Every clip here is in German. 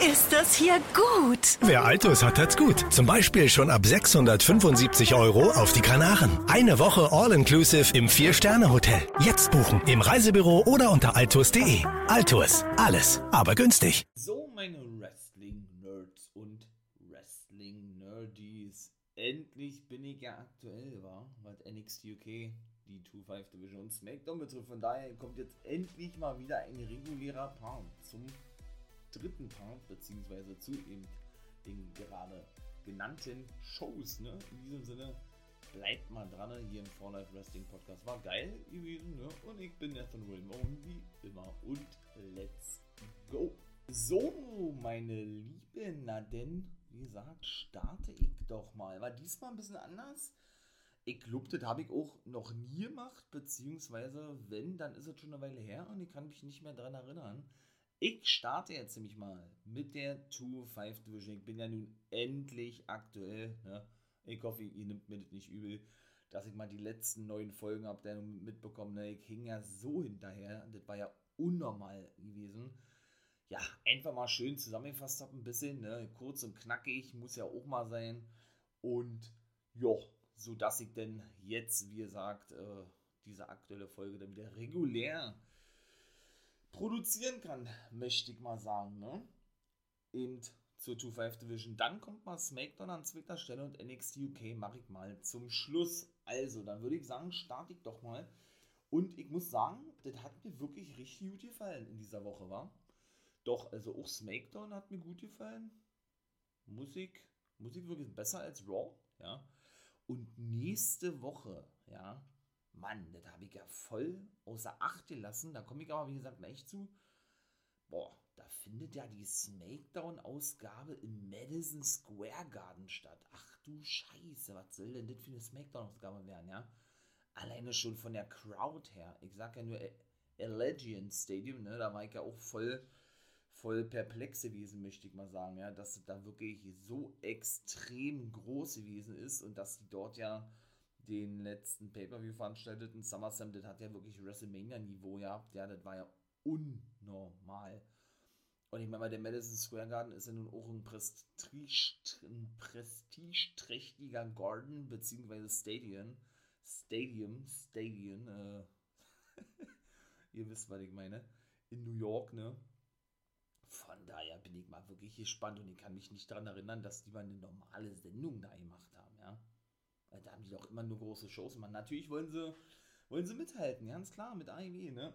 ist das hier gut. Wer Altus hat, hat's gut. Zum Beispiel schon ab 675 Euro auf die Kanaren. Eine Woche All-Inclusive im Vier-Sterne-Hotel. Jetzt buchen im Reisebüro oder unter altus.de. Altus, alles, aber günstig. So, meine Wrestling-Nerds und Wrestling-Nerdies. Endlich bin ich ja aktuell, war, was NXT UK, die 2-5 Division und SmackDown betrifft. Von daher kommt jetzt endlich mal wieder ein regulärer Part zum dritten Part, beziehungsweise zu eben den gerade genannten Shows. Ne? In diesem Sinne, bleibt mal dran hier im For Life Wrestling Podcast. War geil gewesen, ne? Und ich bin Nathan Wilmon, wie immer. Und let's go! So, meine Lieben, na denn, wie gesagt, starte ich doch mal. War diesmal ein bisschen anders. Ich glaube, das habe ich auch noch nie gemacht, beziehungsweise wenn, dann ist es schon eine Weile her und ich kann mich nicht mehr daran erinnern. Ich starte jetzt nämlich mal mit der 2-5 Division. Ich bin ja nun endlich aktuell. Ne? Ich hoffe, ihr nimmt mir das nicht übel, dass ich mal die letzten neun Folgen habe der mitbekommen. Ne? Ich hing ja so hinterher. Das war ja unnormal gewesen. Ja, einfach mal schön zusammengefasst habe ein bisschen. Ne? Kurz und knackig muss ja auch mal sein. Und ja, so dass ich denn jetzt, wie gesagt, äh, diese aktuelle Folge dann wieder regulär produzieren kann, möchte ich mal sagen, ne? Eben zur 2-5 Division. Dann kommt mal SmackDown an zweiter Stelle und NXT UK mache ich mal zum Schluss. Also, dann würde ich sagen, starte ich doch mal. Und ich muss sagen, das hat mir wirklich richtig gut gefallen in dieser Woche, war. Doch, also auch SmackDown hat mir gut gefallen. Musik, Musik wirklich besser als Raw, ja. Und nächste Woche, ja, Mann, das habe ich ja voll außer Acht gelassen. Da komme ich aber, wie gesagt, gleich zu. Boah, da findet ja die Smackdown-Ausgabe im Madison Square Garden statt. Ach du Scheiße, was soll denn das für eine Smackdown-Ausgabe werden, ja? Alleine schon von der Crowd her. Ich sag ja nur Allegiant Stadium, ne? Da war ich ja auch voll, voll perplex gewesen, möchte ich mal sagen, ja? Dass es da wirklich so extrem groß gewesen ist und dass die dort ja den letzten Pay-Per-View veranstalteten SummerSlam, das hat ja wirklich WrestleMania-Niveau gehabt. Ja, das war ja unnormal. Und ich meine, der Madison Square Garden ist ja nun auch ein, Prestige, ein prestigeträchtiger Garden, beziehungsweise Stadion. Stadium, Stadion, äh, ihr wisst, was ich meine. In New York, ne? Von daher bin ich mal wirklich gespannt und ich kann mich nicht daran erinnern, dass die mal eine normale Sendung da gemacht haben, ja. Da haben die doch immer nur große Shows, man. Natürlich wollen sie, wollen sie mithalten, ganz klar, mit AEW, ne?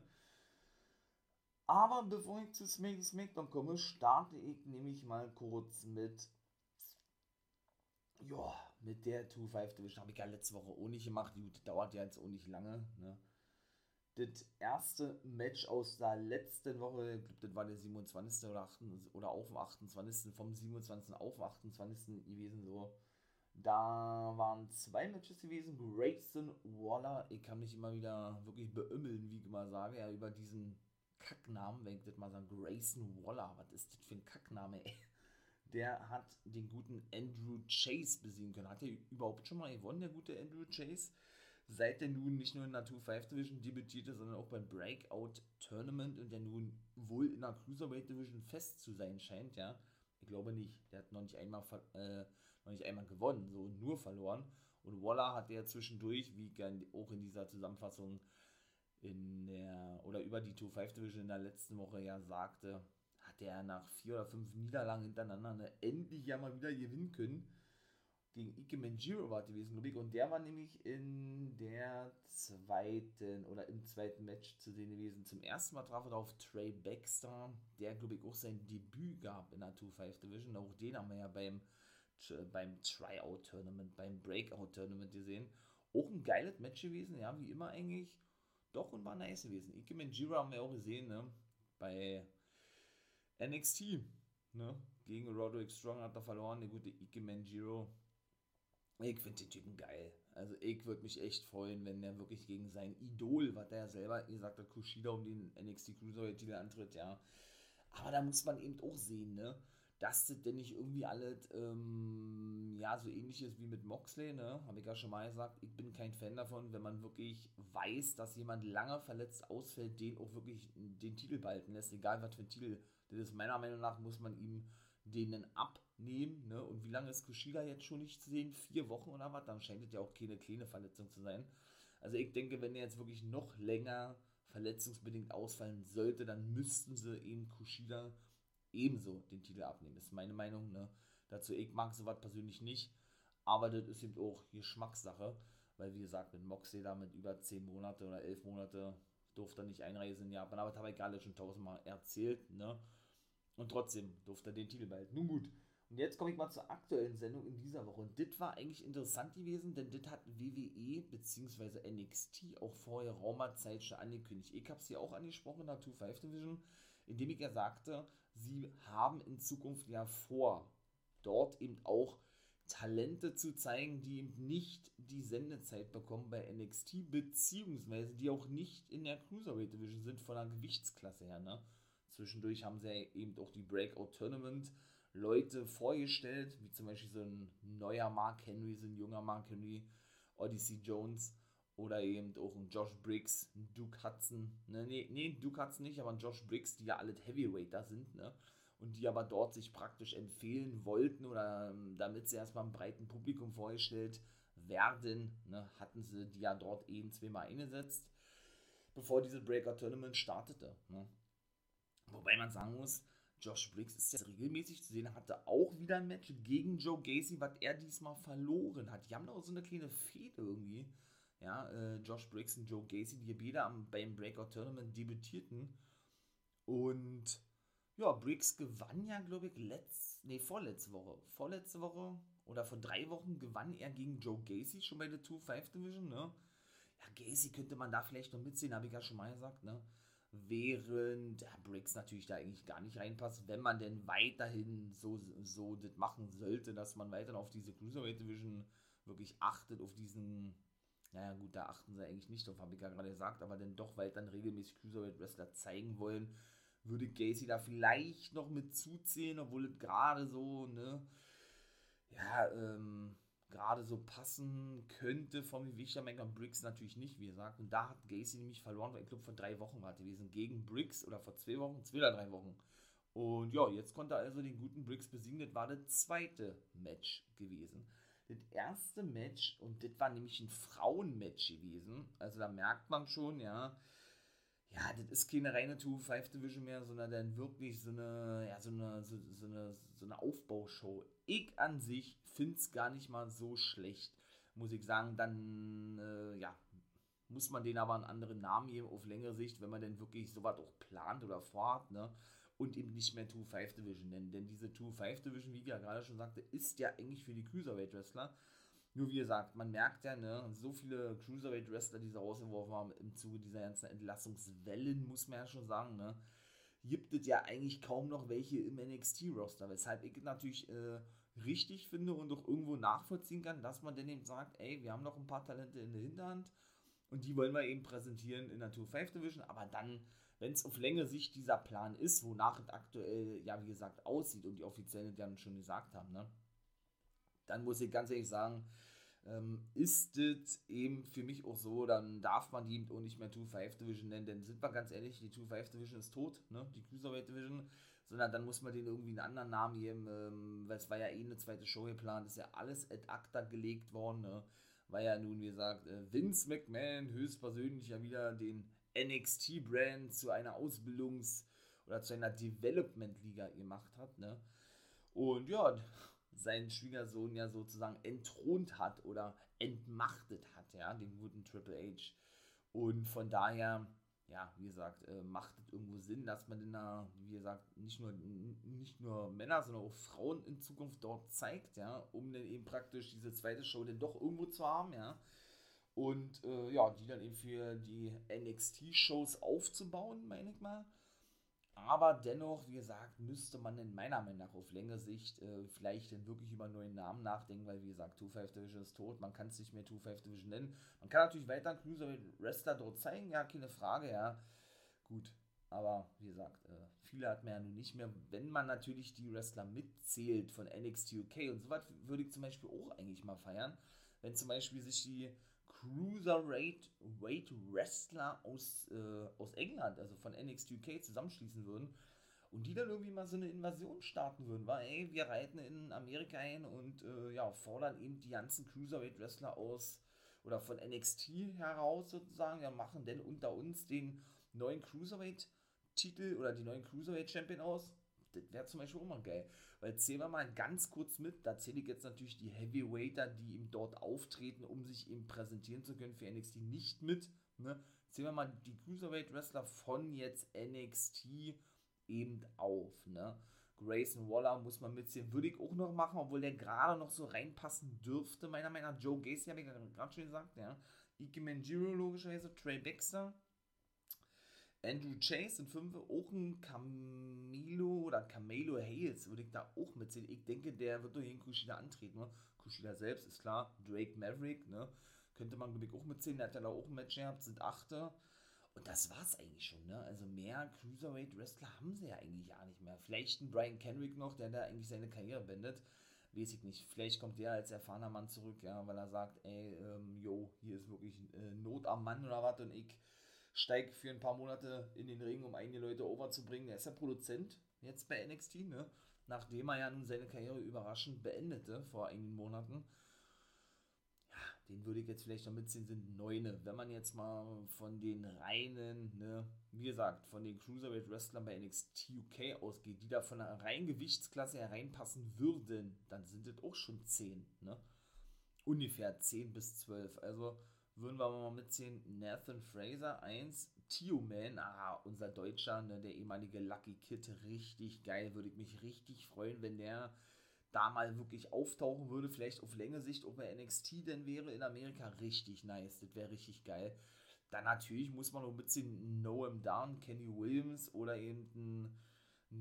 Aber bevor ich zu Smack SmackDown komme, starte ich nämlich mal kurz mit, ja, mit der 2-5 Division. Habe ich ja letzte Woche auch nicht gemacht. Gut, dauert ja jetzt auch nicht lange, ne? Das erste Match aus der letzten Woche, ich glaube, das war der 27. oder, 28, oder auf dem 28. vom 27. auf 28. gewesen, so da waren zwei Matches gewesen. Grayson Waller, ich kann mich immer wieder wirklich beümmeln, wie ich immer sage, ja, über diesen Kacknamen, wenn ich das mal sagen, Grayson Waller, was ist das für ein Kackname, ey? Der hat den guten Andrew Chase besiegen können. Hat er überhaupt schon mal gewonnen, der gute Andrew Chase? Seit er nun nicht nur in der 2-5 Division debütierte, sondern auch beim Breakout Tournament und der nun wohl in der Cruiserweight Division fest zu sein scheint, ja. Ich glaube nicht. Der hat noch nicht einmal äh, noch nicht einmal gewonnen, so nur verloren. Und Waller hat ja zwischendurch, wie auch in dieser Zusammenfassung in der oder über die 2-5 Division in der letzten Woche ja sagte, hat er nach vier oder fünf Niederlagen hintereinander eine, endlich ja mal wieder gewinnen können. Gegen Ike Manjiro war gewesen, glaube ich. Und der war nämlich in der zweiten oder im zweiten Match zu sehen gewesen. Zum ersten Mal traf er auf Trey Baxter, der, glaube ich, auch sein Debüt gab in der 2-5 Division. Auch den haben wir ja beim beim Tryout-Tournament, beim Breakout-Tournament gesehen. Auch ein geiles Match gewesen, ja, wie immer eigentlich. Doch und war nice gewesen. Ike Manjiro haben wir auch gesehen, ne? Bei NXT, ne? Gegen Roderick Strong hat er verloren, der gute Ike Manjiro. Ich finde den Typen geil. Also ich würde mich echt freuen, wenn der wirklich gegen sein Idol, was der selber gesagt hat, Kushida um den NXT Cruiserweight-Titel antritt, ja. Aber da muss man eben auch sehen, ne? Dass das denn nicht irgendwie alles, ähm, ja, so ähnlich ist wie mit Moxley, ne? Habe ich ja schon mal gesagt, ich bin kein Fan davon, wenn man wirklich weiß, dass jemand lange verletzt ausfällt, den auch wirklich den Titel behalten lässt, egal was für ein Titel Das ist meiner Meinung nach, muss man ihm denen abnehmen. Ne? Und wie lange ist Kushida jetzt schon nicht zu sehen? Vier Wochen oder was? Dann scheint es ja auch keine kleine Verletzung zu sein. Also ich denke, wenn er jetzt wirklich noch länger verletzungsbedingt ausfallen sollte, dann müssten sie eben Kushida ebenso den Titel abnehmen. Das ist meine Meinung. Ne? Dazu, ich mag sowas persönlich nicht, aber das ist eben auch Geschmackssache, weil wie gesagt, mit Moxley da mit über 10 Monate oder 11 Monate durfte er nicht einreisen in Japan, aber das habe ich gerade schon tausendmal erzählt, ne? Und trotzdem durfte er den Titel behalten. Nun gut. Und jetzt komme ich mal zur aktuellen Sendung in dieser Woche. Und das war eigentlich interessant gewesen, denn das hat WWE bzw. NXT auch vorher Raumerzeit schon angekündigt. Ich habe es hier auch angesprochen in der 2-5 Division, indem ich ja sagte, sie haben in Zukunft ja vor, dort eben auch Talente zu zeigen, die eben nicht die Sendezeit bekommen bei NXT, beziehungsweise die auch nicht in der Cruiserweight Division sind von der Gewichtsklasse her. Ne? Zwischendurch haben sie ja eben auch die Breakout Tournament Leute vorgestellt, wie zum Beispiel so ein neuer Mark Henry, so ein junger Mark Henry, Odyssey Jones oder eben auch ein Josh Briggs, ein Duke Hudson, ne, nee, nee, Duke Hudson nicht, aber ein Josh Briggs, die ja alle Heavyweighter sind, ne, und die aber dort sich praktisch empfehlen wollten oder ähm, damit sie erstmal einem breiten Publikum vorgestellt werden, ne, hatten sie die ja dort eben zweimal eingesetzt, bevor diese Breaker Tournament startete, ne. Wobei man sagen muss, Josh Briggs ist jetzt regelmäßig zu sehen, hatte auch wieder ein Match gegen Joe Gacy, was er diesmal verloren hat. Die haben doch so eine kleine Fehde irgendwie. Ja, äh, Josh Briggs und Joe Gacy, die beide am, beim Breakout Tournament debütierten. Und ja, Briggs gewann ja, glaube ich, letzt, nee, vorletzte Woche. Vorletzte Woche oder vor drei Wochen gewann er gegen Joe Gacy schon bei der 2-5 Division, ne? Ja, Gacy könnte man da vielleicht noch mitsehen, habe ich ja schon mal gesagt, ne? Während ja, Briggs natürlich da eigentlich gar nicht reinpasst, wenn man denn weiterhin so, so das machen sollte, dass man weiterhin auf diese Cruiserweight Division wirklich achtet, auf diesen, naja gut, da achten sie eigentlich nicht drauf, habe ich ja gerade gesagt, aber dann doch weiterhin regelmäßig Cruiserweight Wrestler zeigen wollen, würde Gacy da vielleicht noch mit zuziehen, obwohl es gerade so, ne, ja, ähm, gerade so passen könnte vom Gewicht her. Briggs natürlich nicht, wie gesagt. Und da hat Gacy nämlich verloren, weil ich glaube vor drei Wochen war gewesen, gegen Briggs oder vor zwei Wochen, zwei oder drei Wochen. Und ja, jetzt konnte er also den guten Briggs besiegen. Das war das zweite Match gewesen. Das erste Match, und das war nämlich ein Frauenmatch gewesen. Also da merkt man schon, ja, ja, das ist keine reine 2-5 Division mehr, sondern dann wirklich so eine, ja, so eine, so, so eine, so eine Aufbaushow. Ich an sich finde es gar nicht mal so schlecht, muss ich sagen. Dann, äh, ja, muss man den aber einen anderen Namen geben auf längere Sicht, wenn man denn wirklich sowas auch plant oder vorhat, ne? Und eben nicht mehr 2-5 Division nennen. Denn diese 2-5 Division, wie ich ja gerade schon sagte, ist ja eigentlich für die Cruiserweight Wrestler nur wie gesagt, man merkt ja, ne, so viele Cruiserweight-Wrestler, die sie rausgeworfen haben im Zuge dieser ganzen Entlassungswellen, muss man ja schon sagen, ne, gibt es ja eigentlich kaum noch welche im NXT-Roster. Weshalb ich natürlich äh, richtig finde und auch irgendwo nachvollziehen kann, dass man dann eben sagt, ey, wir haben noch ein paar Talente in der Hinterhand und die wollen wir eben präsentieren in der 2-5 Division, aber dann, wenn es auf längere Sicht dieser Plan ist, wonach es aktuell, ja, wie gesagt, aussieht und die Offiziellen dann schon gesagt haben, ne, dann muss ich ganz ehrlich sagen, ähm, ist es eben für mich auch so, dann darf man die auch nicht mehr 2-5 Division nennen, denn sind wir ganz ehrlich, die 2-5 Division ist tot, ne? die Cruiserweight Division, sondern dann muss man denen irgendwie einen anderen Namen geben, ähm, weil es war ja eh eine zweite Show geplant, ist ja alles ad acta gelegt worden, ne? war ja nun, wie gesagt, äh, Vince McMahon höchstpersönlich ja wieder den NXT-Brand zu einer Ausbildungs- oder zu einer Development-Liga gemacht hat, ne? Und ja, seinen Schwiegersohn ja sozusagen entthront hat oder entmachtet hat, ja, den guten Triple H. Und von daher, ja, wie gesagt, äh, macht es irgendwo Sinn, dass man denn da, wie gesagt, nicht nur, nicht nur Männer, sondern auch Frauen in Zukunft dort zeigt, ja, um dann eben praktisch diese zweite Show dann doch irgendwo zu haben, ja. Und äh, ja, die dann eben für die NXT-Shows aufzubauen, meine ich mal. Aber dennoch, wie gesagt, müsste man in meiner Meinung nach auf längere Sicht äh, vielleicht dann wirklich über neuen Namen nachdenken, weil wie gesagt, 2-5 Division ist tot, man kann es nicht mehr 2-5 Division nennen. Man kann natürlich weiter einen Cruiser Wrestler dort zeigen, ja, keine Frage, ja. Gut, aber wie gesagt, äh, viele hat man ja nun nicht mehr. Wenn man natürlich die Wrestler mitzählt von NXT UK und so was, würde ich zum Beispiel auch eigentlich mal feiern, wenn zum Beispiel sich die Cruiserweight Weight Wrestler aus, äh, aus England, also von NXT UK, zusammenschließen würden und die dann irgendwie mal so eine Invasion starten würden, weil, ey, wir reiten in Amerika ein und äh, ja, fordern eben die ganzen Cruiserweight-Wrestler aus oder von NXT heraus sozusagen, ja, machen denn unter uns den neuen Cruiserweight-Titel oder die neuen Cruiserweight-Champion aus. Das wäre zum Beispiel auch mal geil. Weil zählen wir mal ganz kurz mit, da zähle ich jetzt natürlich die Heavyweighter, die eben dort auftreten, um sich eben präsentieren zu können für NXT nicht mit. Ne? Zählen wir mal die Cruiserweight-Wrestler von jetzt NXT eben auf. Ne? Grayson Waller muss man mitziehen, würde ich auch noch machen, obwohl der gerade noch so reinpassen dürfte, meiner Meinung nach. Joe Gacy habe ich gerade schon gesagt, ja. Ike Manjiro logischerweise, Trey Baxter, Andrew Chase in 5, auch ein Camilo oder Camelo Hales würde ich da auch mitziehen. Ich denke, der wird durch den Kushida antreten. Ne? Kushida selbst ist klar, Drake Maverick, ne? könnte man ich auch mitziehen. Der hat ja da auch ein Match gehabt, sind Achte. Und das war's eigentlich schon, ne? Also mehr Cruiserweight-Wrestler haben sie ja eigentlich gar nicht mehr. Vielleicht ein Brian Kendrick noch, der da eigentlich seine Karriere beendet. Weiß ich nicht. Vielleicht kommt der als erfahrener Mann zurück, ja, weil er sagt, ey, ähm, jo, hier ist wirklich äh, Not am Mann oder was und ich steige für ein paar Monate in den Ring, um einige Leute overzubringen. Er ist ja Produzent jetzt bei NXT, ne? Nachdem er ja nun seine Karriere überraschend beendete vor einigen Monaten den würde ich jetzt vielleicht noch mitziehen, sind Neune. Wenn man jetzt mal von den reinen, ne, wie gesagt, von den Cruiserweight Wrestlern bei NXT UK ausgeht, die da von einer reinen Gewichtsklasse hereinpassen würden, dann sind das auch schon 10, ne? Ungefähr 10 bis 12. Also würden wir mal mitziehen, Nathan Fraser 1, Tio Man, ah, unser Deutscher, ne, der ehemalige Lucky Kid, richtig geil, würde ich mich richtig freuen, wenn der da mal wirklich auftauchen würde, vielleicht auf Länge Sicht ob er NXT denn wäre in Amerika, richtig nice. Das wäre richtig geil. Dann natürlich muss man noch mitziehen, Noam Down, Kenny Williams oder eben ein,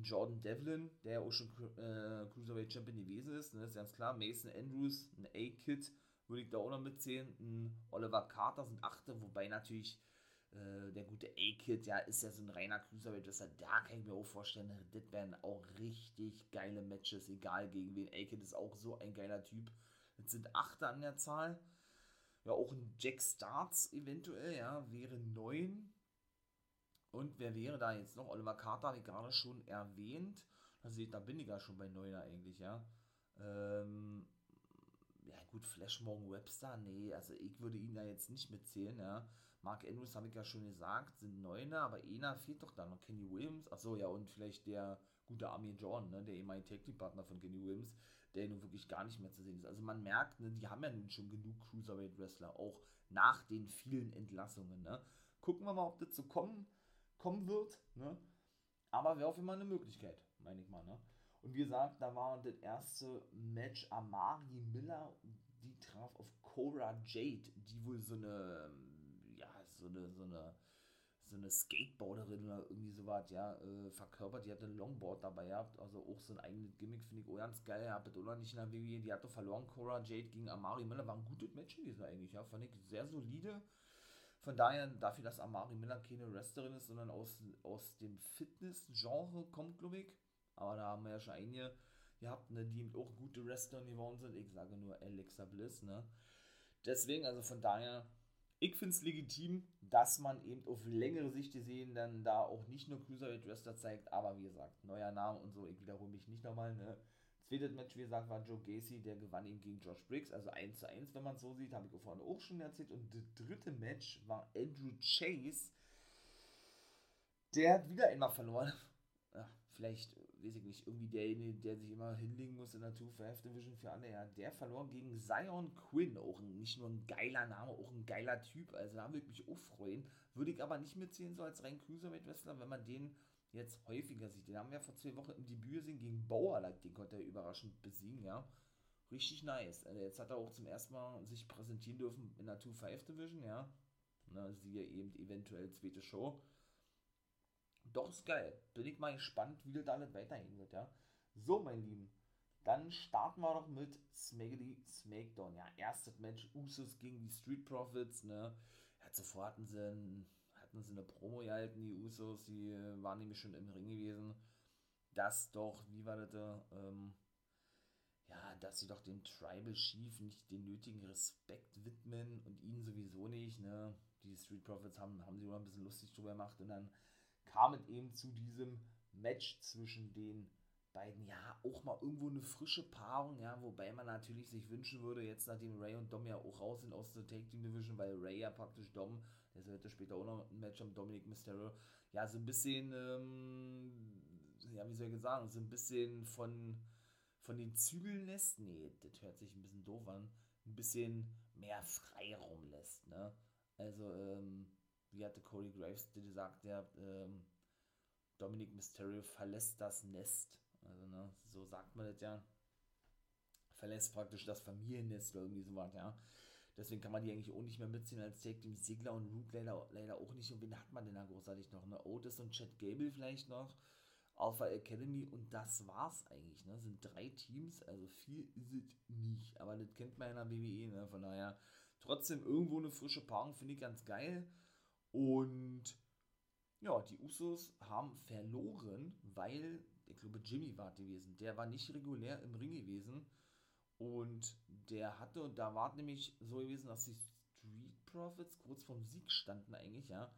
Jordan Devlin, der auch schon äh, Cruiserweight Champion gewesen ist. Ne, ist ganz klar. Mason Andrews, ein A-Kid würde ich da auch noch mitzählen. Ein Oliver Carter sind Achte, wobei natürlich äh, der gute A-Kid, ja, ist ja so ein reiner Cruiserweight Wrestler. Da kann ich mir auch vorstellen, das wären auch richtig geile Matches, egal gegen wen. A-Kid ist auch so ein geiler Typ. Jetzt sind Achte an der Zahl. Ja, auch ein Jack Starts eventuell, ja, wäre neun. Und wer wäre da jetzt noch? Oliver Carter habe ich gerade schon erwähnt. Da seht, da bin ich ja schon bei neuner eigentlich, ja. Ähm, ja gut, Flash Morgan Webster, nee, also ich würde ihn da jetzt nicht mitzählen, ja. Mark Andrews, habe ich ja schon gesagt, sind Neuner, aber einer fehlt doch da noch. Kenny Williams, achso, ja, und vielleicht der gute Armin Jordan, ne, der ehemalige Tag-Team-Partner von Kenny Williams, der nun wirklich gar nicht mehr zu sehen ist. Also man merkt, ne, die haben ja nun schon genug Cruiserweight-Wrestler, auch nach den vielen Entlassungen. Ne. Gucken wir mal, ob das so kommen, kommen wird. Ne. Aber wäre auf jeden Fall eine Möglichkeit, meine ich mal. Ne. Und wie gesagt, da war das erste Match Amari Miller, die traf auf Cora Jade, die wohl so eine so eine, so eine, so eine Skateboarderin oder irgendwie sowas, ja, äh, verkörpert. Die hatte ein Longboard dabei gehabt, also auch so ein eigenes Gimmick, finde ich auch ganz geil. Habt ihr oder nicht in der WWE, die hat doch verloren. Cora Jade gegen Amari Miller war ein gutes Match gewesen eigentlich, ja, fand ich sehr solide. Von daher, dafür, dass Amari Miller keine Wrestlerin ist, sondern aus, aus dem Fitness-Genre kommt, glaube ich. Aber da haben wir ja schon einige gehabt, ne, die auch gute Wrestler geworden sind. Ich sage nur Alexa Bliss, ne. Deswegen, also von daher, ich finde es legitim, dass man eben auf längere Sicht gesehen dann da auch nicht nur Cruiserweight Wrestler zeigt, aber wie gesagt, neuer Name und so, ich wiederhole mich nicht nochmal, ne. Zweites Match, wie gesagt, war Joe Gacy, der gewann ihn gegen Josh Briggs, also 1 zu 1, wenn man es so sieht, habe ich vorhin auch schon erzählt. Und das dritte Match war Andrew Chase. Der hat wieder einmal verloren. Ja, vielleicht weiß ich nicht, irgendwie derjenige, der sich immer hinlegen muss in der 2-5 Division für alle, ja, der verloren gegen Zion Quinn, auch ein, nicht nur ein geiler Name, auch ein geiler Typ, also da würde ich mich auch freuen, würde ich aber nicht mitzählen, so als rein Cruiserweight Wrestler, wenn man den jetzt häufiger sieht, den haben wir vor zwei Wochen im Debüt gesehen gegen Bauer, den konnte er überraschend besiegen, ja, richtig nice, also jetzt hat er auch zum ersten Mal sich präsentieren dürfen in der 2-5 Division, ja, na, siehe eben eventuell zweite Show, doch, ist geil. Bin ich mal gespannt, wie das alles weitergehen wird, ja. So, mein Lieben. Dann starten wir doch mit Smaggedy Smackdown. Ja, erstes Match Usos gegen die Street Profits, ne. Ja, zuvor hatten sie, ein, hatten sie eine Promo gehalten, die Usos, die waren nämlich schon im Ring gewesen. Das doch, wie war das da? Ähm, ja, dass sie doch dem Tribal Chief nicht den nötigen Respekt widmen und ihnen sowieso nicht, ne. Die Street Profits haben, haben sie immer ein bisschen lustig drüber gemacht und dann kam es eben zu diesem Match zwischen den beiden, ja, auch mal irgendwo eine frische Paarung, ja, wobei man natürlich sich wünschen würde, jetzt nachdem Ray und Dom ja auch raus sind aus der Take Team Division, weil Ray ja praktisch Dom, der sollte später auch noch ein Match am Dominic Mysterio, ja, so ein bisschen, ähm, ja, wie soll ich sagen, so ein bisschen von, von den Zügeln lässt, nee, das hört sich ein bisschen doof an, ein bisschen mehr Freiraum lässt, ne, also, ähm, wie hatte Cody Graves gesagt, der, ähm, Dominic Mysterio verlässt das Nest also, ne, so sagt man das ja. Verlässt praktisch das Familiennest oder irgendwie sowas, ja. Deswegen kann man die eigentlich auch nicht mehr mitziehen als Tag Team Sigler und Root leider, leider auch nicht. Und wen hat man denn da großartig noch? Ne? Otis und Chad Gable vielleicht noch. Alpha Academy und das war's eigentlich. Ne? Sind drei Teams, also viel ist es nicht. Aber das kennt man ja in der WWE, ne? Von daher trotzdem irgendwo eine frische Paarung, finde ich ganz geil. Und ja, die Usos haben verloren, weil ich glaube Jimmy war gewesen, der war nicht regulär im Ring gewesen. Und der hatte, da war nämlich so gewesen, dass die Street Profits kurz vorm Sieg standen eigentlich, ja,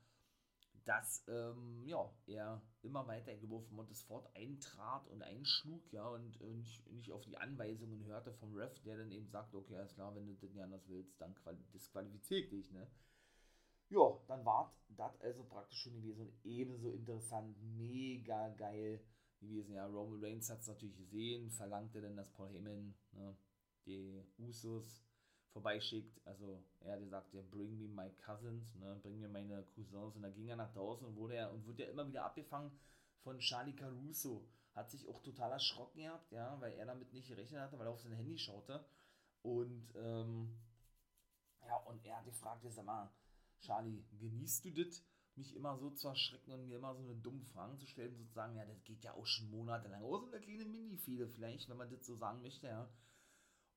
dass, ähm, ja, er immer weiter, ich glaube, auf Montesfort eintrat und einschlug, ja, und, und nicht, nicht, auf die Anweisungen hörte vom Ref, der dann eben sagt, okay, alles klar, wenn du das nicht anders willst, dann disqualifiziert dich, ne. Ja, dann war das also praktisch schon gewesen ebenso interessant, mega geil gewesen. Ja, Roman Reigns hat es natürlich gesehen, verlangte dann, dass Paul Heyman ne, die Usos vorbeischickt. Also er hat gesagt, ja, bring me my cousins, ne, bring mir meine Cousins. Und da ging er nach draußen und wurde er und wurde er immer wieder abgefangen von Charlie Caruso. Hat sich auch total erschrocken gehabt, ja, weil er damit nicht gerechnet hatte, weil er auf sein Handy schaute. Und ähm, ja, und er hat gefragt, sag mal, Charlie, genießt du das? mich immer so zu erschrecken und mir immer so eine dumme Fragen zu stellen, sozusagen, ja, das geht ja auch schon monatelang. Oh, so eine kleine Mini-Fehde vielleicht, wenn man das so sagen möchte, ja.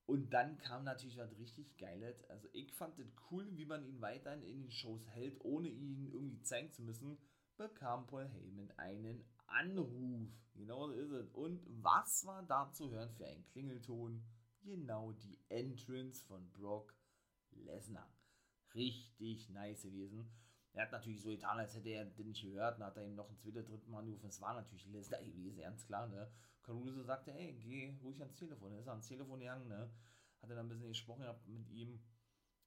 Und dann kam natürlich was richtig Geiles. Also ich fand das cool, wie man ihn weiterhin in den Shows hält, ohne ihn irgendwie zeigen zu müssen, bekam Paul Heyman einen Anruf. Genau so ist es. Und was war da zu hören für ein Klingelton? Genau die Entrance von Brock Lesnar. Richtig nice gewesen. Er hat natürlich so getan, als hätte er den nicht gehört, und hat er ihm noch ein zweiter, dritten Mal angerufen. Es war natürlich Lesnar gewesen, ganz klar, ne? Caruso sagte, ey, geh ruhig ans Telefon. Er ist ans Telefon gegangen, ne? Hat er dann ein bisschen gesprochen mit ihm.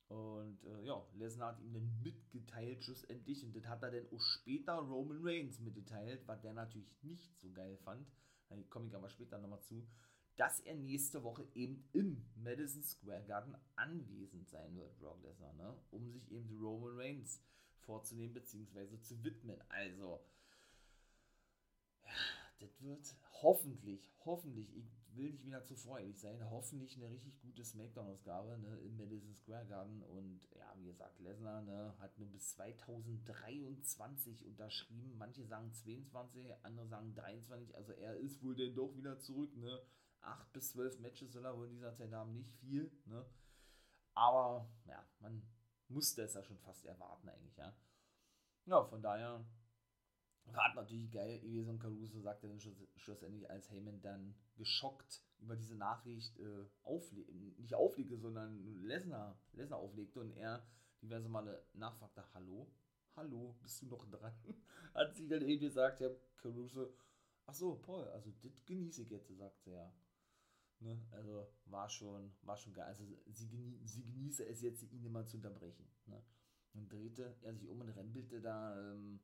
Und äh, ja, Lesnar hat ihm dann mitgeteilt, schlussendlich. Und das hat er dann auch später Roman Reigns mitgeteilt, was der natürlich nicht so geil fand. Da komme ich aber später nochmal zu. Dass er nächste Woche eben im Madison Square Garden anwesend sein wird, Brock Lesnar, ne? Um sich eben Roman Reigns vorzunehmen bzw. zu widmen. Also, ja, das wird hoffentlich, hoffentlich, ich will nicht wieder zu freudig sein, hoffentlich eine richtig gute Smackdown-Ausgabe ne, im Madison Square Garden. Und ja, wie gesagt, Lesnar ne, hat nur bis 2023 unterschrieben. Manche sagen 22, andere sagen 23. Also er ist wohl denn doch wieder zurück. Ne? 8 bis 12 Matches soll er wohl in dieser Zeit haben, nicht viel. Ne? Aber ja, man musste es ja schon fast erwarten eigentlich, ja. Ja, von daher war natürlich geil gewesen Caruso sagte dann schlussendlich, als Heyman dann geschockt über diese Nachricht äh, aufle nicht auflegte, sondern Lesnar, Lesnar auflegte und er diverse Male nachfragte, hallo, hallo, bist du noch dran? Hat sie dann eben gesagt, ja, Caruso, ach so, Paul, also das genieße ich jetzt, sagte er. Ne? Also war schon, war schon geil. Also sie, genie sie genieße es jetzt, ihn immer zu unterbrechen. Ne? Und drehte er sich um und rempelte da, ähm,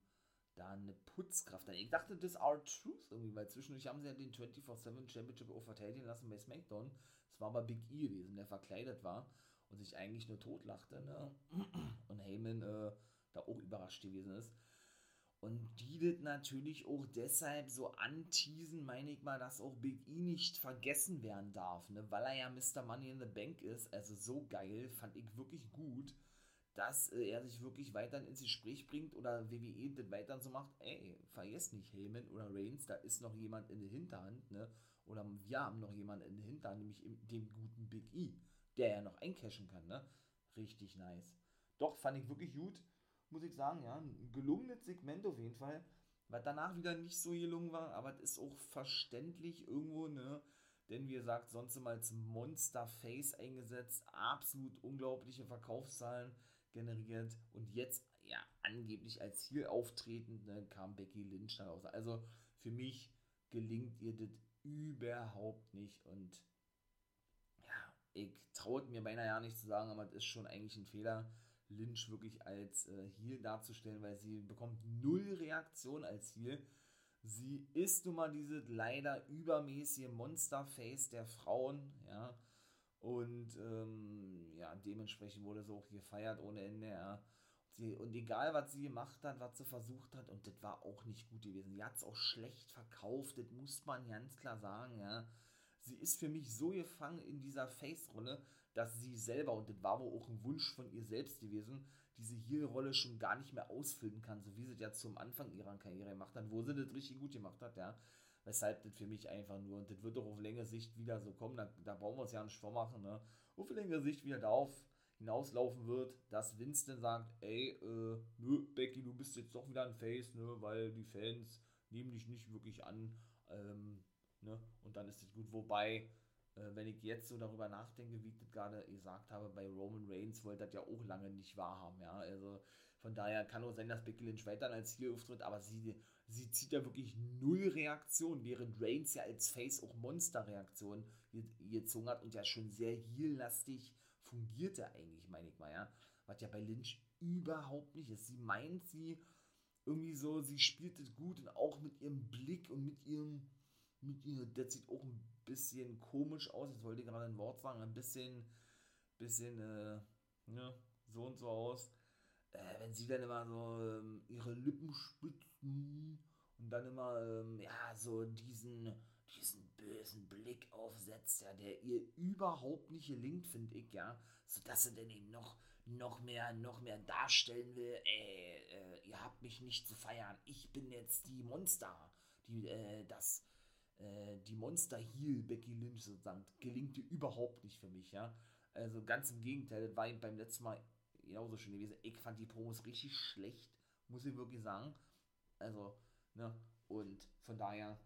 da eine Putzkraft an. Ich dachte, das ist our truth irgendwie, weil zwischendurch haben sie ja den 24-7 Championship auch verteidigen lassen bei SmackDown. Es war aber Big E gewesen, der verkleidet war und sich eigentlich nur totlachte. Ne? Und Heyman äh, da auch überrascht gewesen ist. Und die wird natürlich auch deshalb so anteasen, meine ich mal, dass auch Big E nicht vergessen werden darf, ne? weil er ja Mr. Money in the Bank ist. Also so geil, fand ich wirklich gut, dass äh, er sich wirklich weiter ins Gespräch bringt oder WWE das weiter so macht. Ey, vergesst nicht, Heyman oder Reigns, da ist noch jemand in der Hinterhand, ne? Oder wir haben noch jemanden in der Hinterhand, nämlich dem guten Big E, der ja noch eincashen kann, ne? Richtig nice. Doch, fand ich wirklich gut muss ich sagen, ja, ein gelungenes Segment auf jeden Fall, weil danach wieder nicht so gelungen war, aber es ist auch verständlich irgendwo, ne, denn wie gesagt, sonst immer als Monster Face eingesetzt, absolut unglaubliche Verkaufszahlen generiert und jetzt ja angeblich als Ziel auftretend ne, kam Becky Lynch daraus. Also für mich gelingt ihr das überhaupt nicht und ja, ich traue mir beinahe ja nicht zu sagen, aber das ist schon eigentlich ein Fehler, Lynch wirklich als äh, Heel darzustellen, weil sie bekommt null Reaktion als Heel. Sie ist nun mal dieses leider übermäßige Monsterface der Frauen, ja. Und ähm, ja, dementsprechend wurde sie auch gefeiert ohne Ende, ja. Sie, und egal, was sie gemacht hat, was sie versucht hat, und das war auch nicht gut gewesen. Sie hat es auch schlecht verkauft, das muss man ganz klar sagen, ja. Sie ist für mich so gefangen in dieser Face-Rolle, dass sie selber, und das war wohl auch ein Wunsch von ihr selbst gewesen, diese Heel-Rolle schon gar nicht mehr ausfüllen kann, so wie sie das ja zum Anfang ihrer Karriere gemacht hat, wo sie das richtig gut gemacht hat, ja. Weshalb das für mich einfach nur, und das wird doch auf längere Sicht wieder so kommen, da, da brauchen wir uns ja nicht vormachen, ne? Auf längere Sicht wieder darauf hinauslaufen wird, dass dann sagt, ey, äh, nö, Becky, du bist jetzt doch wieder ein Face, ne, weil die Fans nehmen dich nicht wirklich an, ähm, ne, und dann ist es gut, wobei, äh, wenn ich jetzt so darüber nachdenke, wie ich das gerade gesagt habe, bei Roman Reigns wollte das ja auch lange nicht wahrhaben, ja, also von daher kann auch sein, dass Becky Lynch weiter als hier auftritt, aber sie, sie zieht ja wirklich null Reaktion, während Reigns ja als Face auch Monsterreaktion gezogen hat und ja schon sehr heel-lastig fungierte eigentlich, meine ich mal, ja. Was ja bei Lynch überhaupt nicht ist. Sie meint sie irgendwie so, sie spielt es gut und auch mit ihrem Blick und mit ihrem, mit ihr, das sieht auch ein bisschen komisch aus. Jetzt wollte ich gerade ein Wort sagen, ein bisschen, bisschen, äh, ne, so und so aus. Äh, wenn sie dann immer so ähm, ihre Lippen spitzen und dann immer, ähm, ja, so diesen, diesen bösen Blick aufsetzt, ja, der ihr überhaupt nicht gelingt, finde ich, ja, sodass sie dann eben noch, noch mehr, noch mehr darstellen will, ey, äh, ihr habt mich nicht zu feiern, ich bin jetzt die Monster, die, äh, das, äh, die Monster Heel Becky Lynch sozusagen, gelingt ihr überhaupt nicht für mich, ja, also ganz im Gegenteil, das war beim letzten Mal genauso schön gewesen, ich fand die Promos richtig schlecht, muss ich wirklich sagen, also, ne, und von daher,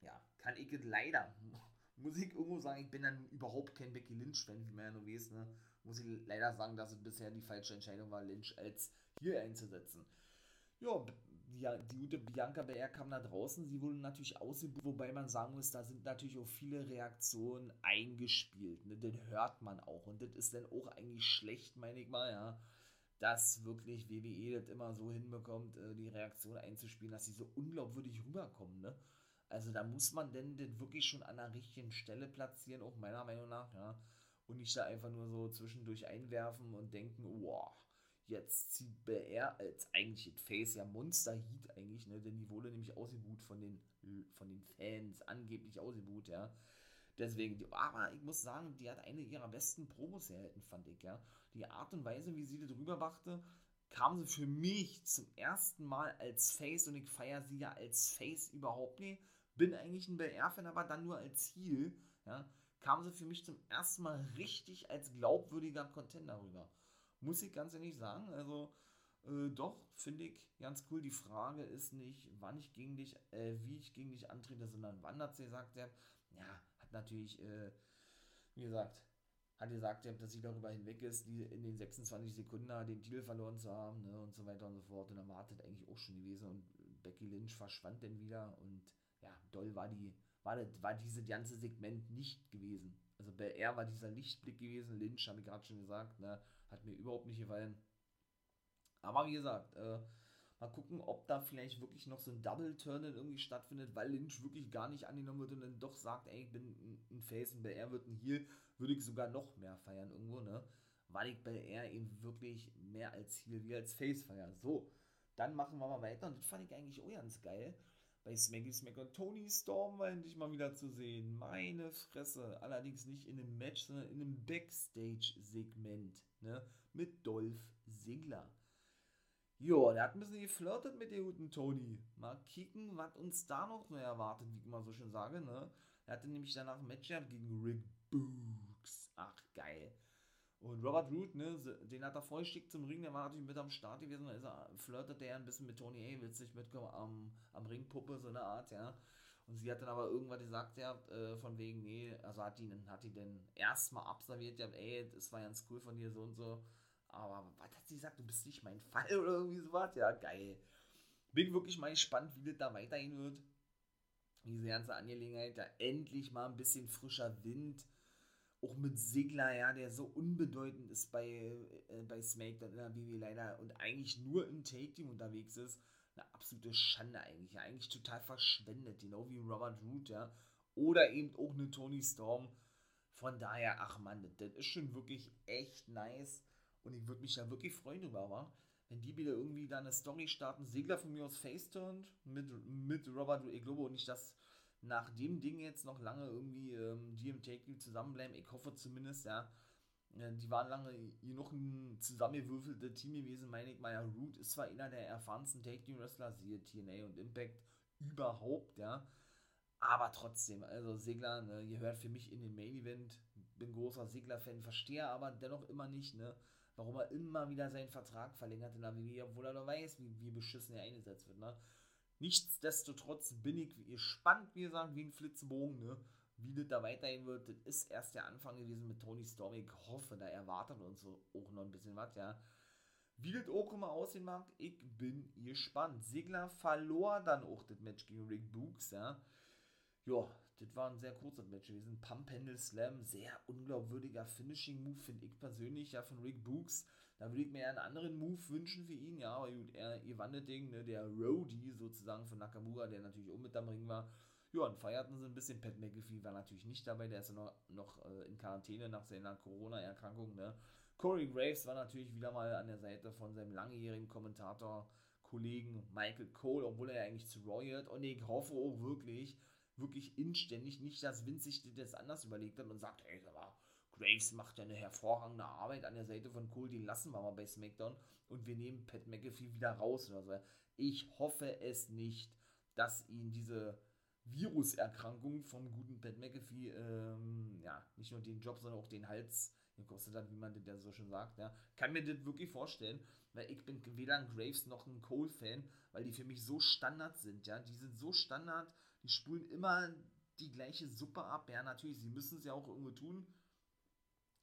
ja, kann ich es leider, muss ich irgendwo sagen, ich bin dann überhaupt kein Becky Lynch-Fan, wie man ja nur weiß, ne? muss ich leider sagen, dass es bisher die falsche Entscheidung war, Lynch als hier einzusetzen. Ja, die, gute Bianca Belair kam da draußen, sie wurde natürlich ausgebucht, wobei man sagen muss, da sind natürlich auch viele Reaktionen eingespielt, ne? den hört man auch und das ist dann auch eigentlich schlecht, meine ich mal, ja, dass wirklich WWE das immer so hinbekommt, äh, die Reaktion einzuspielen, dass sie so unglaubwürdig rüberkommen, ne, also da muss man denn den wirklich schon an der richtigen Stelle platzieren, auch meiner Meinung nach, ja. Und nicht da einfach nur so zwischendurch einwerfen und denken, wow, jetzt zieht BR als eigentlich Face ja Monster Heat eigentlich, ne? Denn die wurde nämlich ausgebuht von den, von den Fans, angeblich ausgebuht, ja. Deswegen, aber ich muss sagen, die hat eine ihrer besten Promos erhalten, fand ich, ja. Die Art und Weise, wie sie darüber machte, kam sie für mich zum ersten Mal als Face und ich feiere sie ja als Face überhaupt nicht bin eigentlich ein BR-Fan, aber dann nur als Heal, ja, kam sie für mich zum ersten Mal richtig als glaubwürdiger Contender rüber. Muss ich ganz ehrlich sagen. Also, äh, doch, finde ich ganz cool. Die Frage ist nicht, wann ich gegen dich, äh, wie ich gegen dich antrete, sondern wann hat sie gesagt, ja, hat natürlich, äh, wie gesagt, hat gesagt, dass sie darüber hinweg ist, die in den 26 Sekunden den Titel verloren zu haben, ne, und so weiter und so fort. Und dann war eigentlich auch schon gewesen. Und Becky Lynch verschwand dann wieder und ja, doll war die, war, das, war dieses ganze Segment nicht gewesen. Also bei er war dieser Lichtblick gewesen, Lynch, habe ich gerade schon gesagt, ne, hat mir überhaupt nicht gefallen. Aber wie gesagt, äh, mal gucken, ob da vielleicht wirklich noch so ein Double-Turn irgendwie stattfindet, weil Lynch wirklich gar nicht angenommen wird und dann doch sagt, ey, ich bin ein Face und bei er wird ein Heal, würde ich sogar noch mehr feiern irgendwo, ne? Weil ich bei er eben wirklich mehr als Heal wie als Face feier. So, dann machen wir mal weiter und das fand ich eigentlich auch ganz geil bei Smaggy Smack und Tony Storm war endlich mal wieder zu sehen. Meine Fresse. Allerdings nicht in einem Match, sondern in einem Backstage-Segment. Ne? Mit Dolph Ziggler. Jo, der hat ein bisschen geflirtet mit dem guten Tony. Mal kicken, was uns da noch erwartet, wie ich immer so schön sage. Ne? Er hatte nämlich danach ein Match gegen Rick Books. Ach, geil. Und Robert Root, ne, den hat er vollsteckt zum Ring, der war natürlich mit am Start gewesen, da ist er, flirtet er ein bisschen mit Tony, hey, willst du nicht mitkommen am, am Ringpuppe, so eine Art, ja. Und sie hat dann aber irgendwann gesagt, ja, äh, von wegen, nee, also hat die, hat die denn erstmal abserviert, ja, ey, das war ganz cool von dir, so und so. Aber was hat sie gesagt, du bist nicht mein Fall oder irgendwie sowas? Ja, geil. bin wirklich mal gespannt, wie das da weitergehen wird. Diese ganze Angelegenheit, da endlich mal ein bisschen frischer Wind. Auch mit Sigler, ja, der so unbedeutend ist bei, äh, bei SmackDown in der WWE leider und eigentlich nur im Take-Team unterwegs ist. Eine absolute Schande eigentlich. Ja, eigentlich total verschwendet, genau wie Robert Root, ja. Oder eben auch eine Tony Storm. Von daher, ach man, das ist schon wirklich echt nice. Und ich würde mich da wirklich freuen drüber, wa? wenn die wieder irgendwie da eine Story starten, Segler von mir aus Face-Turned mit, mit Robert E. Globo und nicht, dass nach dem Ding jetzt noch lange irgendwie ähm, Take zusammenbleiben. Ich hoffe zumindest, ja. Die waren lange noch ein zusammengewürfeltes Team gewesen, meine ich mal. Ja, Root ist zwar einer der erfahrensten Take-Team-Wrestler, siehe TNA und Impact überhaupt, ja. Aber trotzdem, also Segler, ne, ihr hört für mich in den Main-Event, bin großer Segler-Fan, verstehe aber dennoch immer nicht, ne, warum er immer wieder seinen Vertrag verlängert in der WWE, obwohl er doch weiß, wie, wie beschissen er eingesetzt wird. Ne? Nichtsdestotrotz bin ich gespannt, wie gesagt, wie ein Flitzebogen, ne? wie das da weitergehen wird. Das ist erst der Anfang gewesen mit Tony Storm. Ich hoffe, da erwartet uns auch noch ein bisschen was, ja. Wie das auch immer aussehen mag, ich bin gespannt. Sigler verlor dann auch das Match gegen Rick Books, ja. Ja, das war ein sehr kurzer Match gewesen. Pump Handle Slam, sehr unglaubwürdiger Finishing Move, finde ich persönlich, ja, von Rick Books. Da würde ich mir einen anderen Move wünschen für ihn, ja, aber gut, er gewann das Ding, ne, der Roadie sozusagen von Nakamura, der natürlich auch mit am Ring war. Ja, und feierten sie ein bisschen. Pat McAfee war natürlich nicht dabei, der ist ja noch, noch äh, in Quarantäne nach seiner Corona-Erkrankung, ne. Corey Graves war natürlich wieder mal an der Seite von seinem langjährigen Kommentator, Kollegen Michael Cole, obwohl er ja eigentlich zu Roy Und ich hoffe auch wirklich, wirklich inständig, nicht, dass Vince sich das anders überlegt hat und sagt, ey, aber Graves macht ja eine hervorragende Arbeit an der Seite von Cole, den lassen wir mal bei SmackDown und wir nehmen Pat McAfee wieder raus oder so. Ich hoffe es nicht, dass ihn diese Viruserkrankung vom guten Pat McAfee, ähm, ja, nicht nur den Job, sondern auch den Hals gekostet hat, wie man das so schon sagt, ja. Kann mir das wirklich vorstellen, weil ich bin weder ein Graves noch ein Cole-Fan, weil die für mich so Standard sind, ja. Die sind so Standard, die spulen immer die gleiche Suppe ab. Ja, natürlich, sie müssen es ja auch irgendwo tun.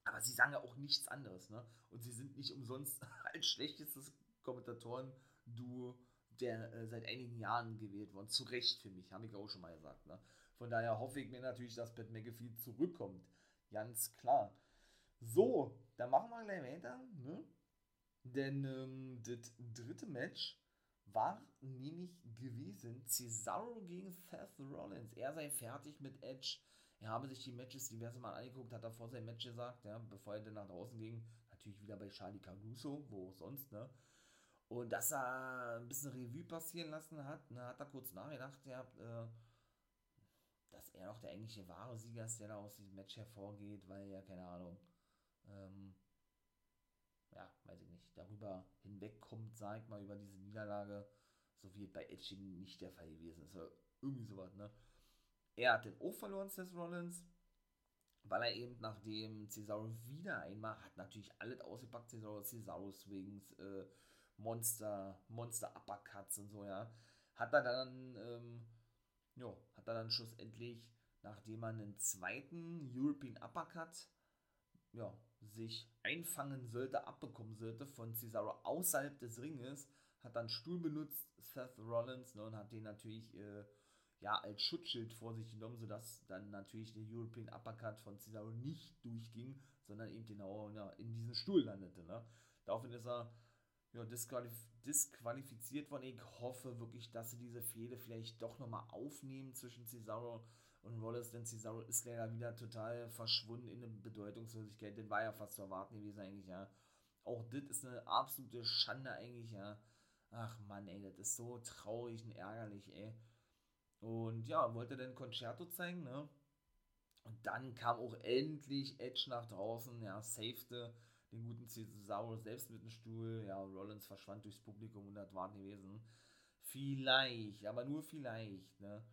Aber sie sagen ja auch nichts anderes, ne? Und sie sind nicht umsonst als schlechtestes Kommentatoren-Duo der äh, seit einigen Jahren gewählt worden. Zu Recht für mich, habe ich auch schon mal gesagt. Ne? Von daher hoffe ich mir natürlich, dass Pat McAfee zurückkommt. Ganz klar. So, dann machen wir gleich weiter. Ne? Denn ähm, das dritte Match war nämlich gewesen Cesaro gegen Seth Rollins. Er sei fertig mit Edge. Er habe sich die Matches diverse Mal angeguckt, hat er vor seinem Match gesagt, ja, bevor er dann nach draußen ging. Natürlich wieder bei Charlie Caruso, wo sonst, ne? Und dass er ein bisschen Revue passieren lassen hat, ne, hat er kurz nachgedacht, ja, äh, dass er doch der eigentliche wahre Sieger ist, der da aus diesem Match hervorgeht, weil ja, keine Ahnung, ähm, ja, weiß ich nicht, darüber hinwegkommt, sag ich mal, über diese Niederlage, so wie bei Edge nicht der Fall gewesen ist. Oder irgendwie sowas, ne? Er hat den auch verloren, Seth Rollins, weil er eben nachdem Cesaro wieder einmal hat natürlich alles ausgepackt, Cesaro, Cesaro Swings, äh, Monster, Monster Uppercuts und so, ja. Hat er dann, ähm, ja, hat er dann schlussendlich, nachdem er einen zweiten European Uppercut, ja, sich einfangen sollte, abbekommen sollte von Cesaro außerhalb des Ringes, hat dann Stuhl benutzt, Seth Rollins, ne, und hat den natürlich äh, ja, als Schutzschild vor sich genommen, sodass dann natürlich der European Uppercut von Cesaro nicht durchging, sondern eben genau ja, in diesen Stuhl landete. Ne? Daraufhin ist er ja, disqualif disqualifiziert worden. Ich hoffe wirklich, dass sie diese Fehde vielleicht doch nochmal aufnehmen zwischen Cesaro und Rollins, denn Cesaro ist leider wieder total verschwunden in der Bedeutungslosigkeit. Das war ja fast zu erwarten gewesen eigentlich, ja. Auch das ist eine absolute Schande eigentlich, ja. Ach man, ey, das ist so traurig und ärgerlich, ey. Und ja, wollte dann Concerto zeigen, ne? Und dann kam auch endlich Edge nach draußen, ja, safete den guten Cesaro selbst mit dem Stuhl. Ja, Rollins verschwand durchs Publikum und das war gewesen. Vielleicht, aber nur vielleicht, ne?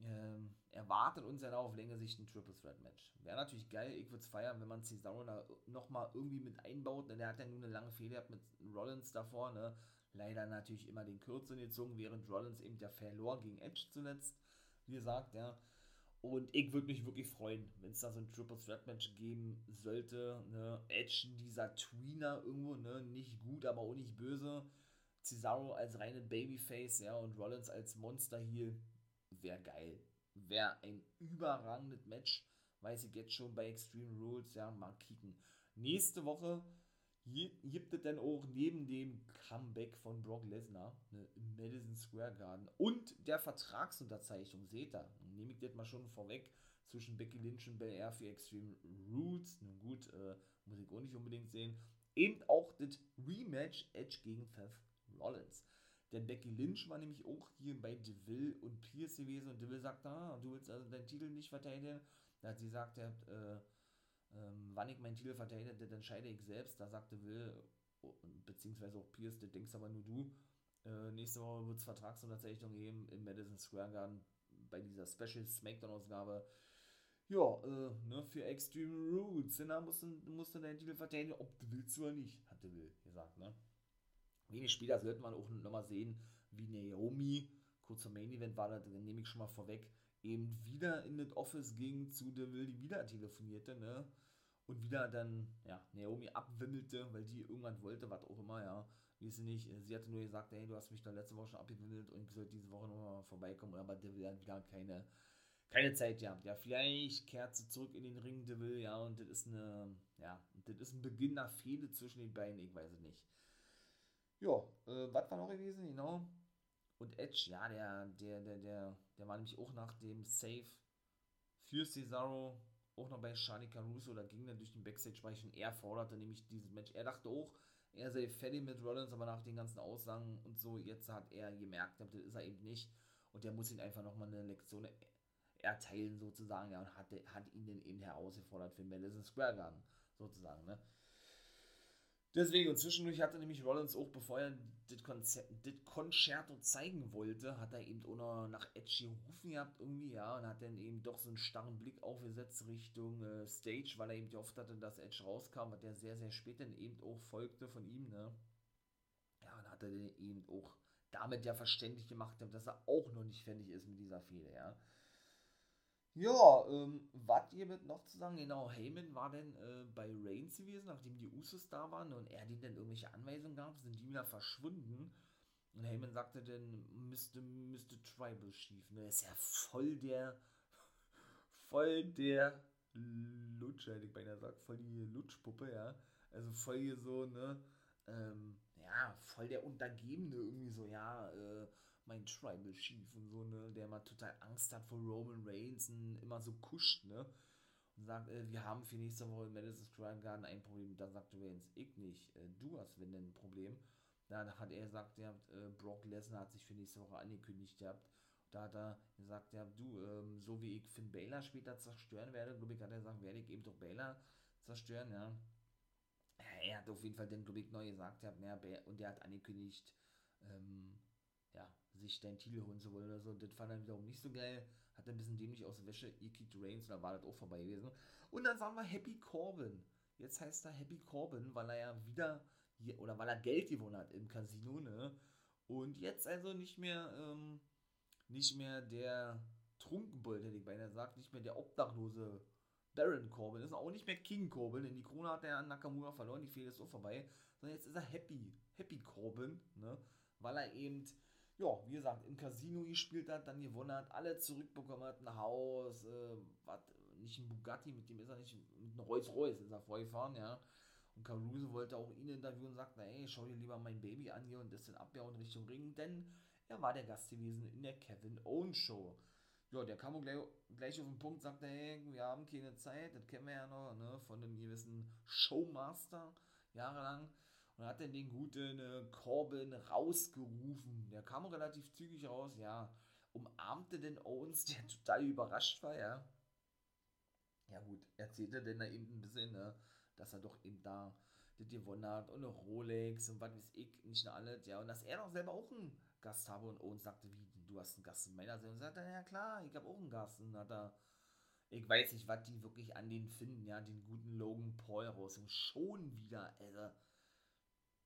ähm, erwartet uns ja auf längere Sicht ein Triple Threat Match. Wäre natürlich geil, ich würde es feiern, wenn man Cesaro da nochmal irgendwie mit einbaut, denn der hat ja nur eine lange Fehler mit Rollins davor, ne? Leider natürlich immer den Kürzeren gezogen, während Rollins eben der verlor gegen Edge zuletzt. Wie gesagt, ja. Und ich würde mich wirklich freuen, wenn es da so ein Triple Threat Match geben sollte. Ne? Edge, dieser Tweener irgendwo, ne? nicht gut, aber auch nicht böse. Cesaro als reine Babyface, ja, und Rollins als Monster hier, wäre geil. Wäre ein überragendes Match, weiß ich jetzt schon bei Extreme Rules, ja, mal kicken. Nächste Woche gibt es dann auch neben dem Comeback von Brock Lesnar ne, im Madison Square Garden und der Vertragsunterzeichnung, seht ihr, nehme ich das mal schon vorweg, zwischen Becky Lynch und Bel Air für Extreme Rules. Nun gut, äh, muss ich auch nicht unbedingt sehen. Eben auch das Rematch Edge gegen Seth Rollins. Denn Becky Lynch war nämlich auch hier bei DeVille und Pierce gewesen und DeVille sagt, ah, du willst also deinen Titel nicht verteidigen. Da hat sie gesagt, äh, ähm, wann ich meinen Titel verteidige, das entscheide ich selbst. Da sagte Will, beziehungsweise auch Pierce, das denkst aber nur du. Äh, nächste Woche wird es Vertragsunterzeichnung geben im Madison Square Garden bei dieser Special Smackdown-Ausgabe ja, äh, ne, für Extreme Roots, da musst du, musst du deinen Titel verteidigen, ob du willst oder nicht, hatte Will gesagt, ne. Wenig später sollte man auch nochmal sehen, wie Naomi, kurz vor Main Event war, das nehme ich schon mal vorweg, eben wieder in das Office ging zu der Will, die wieder telefonierte, ne, und wieder dann, ja, Naomi abwimmelte, weil die irgendwann wollte, was auch immer, ja, wie sie nicht, sie hatte nur gesagt, hey, du hast mich da letzte Woche schon abgewimmelt und ich sollte diese Woche nochmal vorbeikommen, aber will dann wieder keine keine Zeit gehabt. Ja, vielleicht kehrt sie zurück in den Ring, Devil, ja, und das ist eine, ja, das ist ein Beginn nach Fehde zwischen den beiden, ich weiß es nicht. Ja, äh, was war noch gewesen, genau? Und Edge, ja, der, der, der, der, der war nämlich auch nach dem Save für Cesaro, auch noch bei Shani Caruso, da ging dann durch den Backstage-Bereich und er forderte nämlich dieses Match. Er dachte auch, er sei fertig mit Rollins, aber nach den ganzen Aussagen und so, jetzt hat er gemerkt, das ist er eben nicht. Und der muss ihn einfach nochmal eine Lektion erteilen sozusagen, ja, und hat, hat ihn dann eben herausgefordert für Madison Square Garden, sozusagen, ne. Deswegen, und zwischendurch hatte nämlich Rollins auch, bevor er das, Concerto zeigen wollte, hat er eben auch noch nach Edge gerufen gehabt, irgendwie, ja, und hat dann eben doch so einen starren Blick aufgesetzt Richtung äh, Stage, weil er eben gehofft hatte, dass Edge rauskam, was der sehr, sehr spät dann eben auch folgte von ihm, ne. Ja, und hat er dann eben auch damit ja verständlich gemacht, dass er auch noch nicht fertig ist mit dieser Fehde, ja. Ja, ähm, was ihr mit noch zu sagen? Genau, Heyman war denn äh, bei Reigns gewesen, nachdem die Usos da waren und er denen dann irgendwelche Anweisungen gab, sind die wieder verschwunden. Und Heyman sagte dann, müsste, müsste Tribal Chief, ne? Ist ja voll der, voll der Lutscher, hätte ich beinahe gesagt, voll die Lutschpuppe, ja. Also voll hier so, ne, ähm, ja, voll der Untergebene irgendwie so, ja, äh, mein Tribal Chief und so, ne, der immer total Angst hat vor Roman Reigns und immer so kuscht, ne, und sagt, äh, wir haben für nächste Woche in Madison Square Garden ein Problem. Dann sagte Reigns, ich nicht, äh, du hast wenn denn ein Problem. Dann hat er gesagt, ja, äh, Brock Lesnar hat sich für nächste Woche angekündigt gehabt. Da hat er gesagt, ja, du, ähm, so wie ich Finn Baylor später zerstören werde, glaube ich, hat er gesagt, werde ich eben doch Baylor zerstören, ja. Er hat auf jeden Fall den, glaube ich, neu gesagt, ja, und der hat angekündigt, ähm, ja, sich deinen Titel holen zu wollen oder so. Das fand er wiederum nicht so geil. Hat ein bisschen dämlich aus der Wäsche gekickt Reigns und dann war das auch vorbei gewesen. Und dann sagen wir Happy Corbin. Jetzt heißt er Happy Corbin, weil er ja wieder, oder weil er Geld gewonnen hat im Casino, ne? Und jetzt also nicht mehr, ähm, nicht mehr der Trunkenbold, hätte ich beinahe gesagt, nicht mehr der obdachlose Baron Corbin, ist auch nicht mehr King Corbin, denn die Krone hat er an Nakamura verloren, die Fehde ist auch vorbei, sondern jetzt ist er Happy, Happy Corbin, ne? Weil er eben ja, wie gesagt, im Casino gespielt hat, dann gewonnen hat, alle zurückbekommen hat, ein Haus, äh, wat, nicht ein Bugatti, mit dem ist er nicht, mit einem Rolls-Royce ist er vorgefahren, ja. Und Caruso wollte auch ihn interviewen und sagte, ey, schau dir lieber mein Baby an hier und ist dann abgehauen Richtung Ring, denn er war der Gast gewesen in der Kevin Owens Show. Ja, der kam gleich, gleich auf den Punkt, sagte, hey, wir haben keine Zeit, das kennen wir ja noch, ne, von einem gewissen Showmaster, jahrelang und hat dann den guten äh, Corbin rausgerufen. Der kam relativ zügig raus, ja. Umarmte den Owens, der total überrascht war, ja. Ja gut, erzählte denn da eben ein bisschen, ne, dass er doch eben da das gewonnen hat und eine Rolex und was weiß ich, nicht nur alles, ja. Und dass er doch selber auch einen Gast habe und Owens sagte, wie, du hast einen Gast in meiner Sendung. Und sagte, ja klar, ich habe auch einen Gast. Und hat er, ich weiß nicht, was die wirklich an den finden, ja, den guten Logan Paul raus. Und schon wieder, also,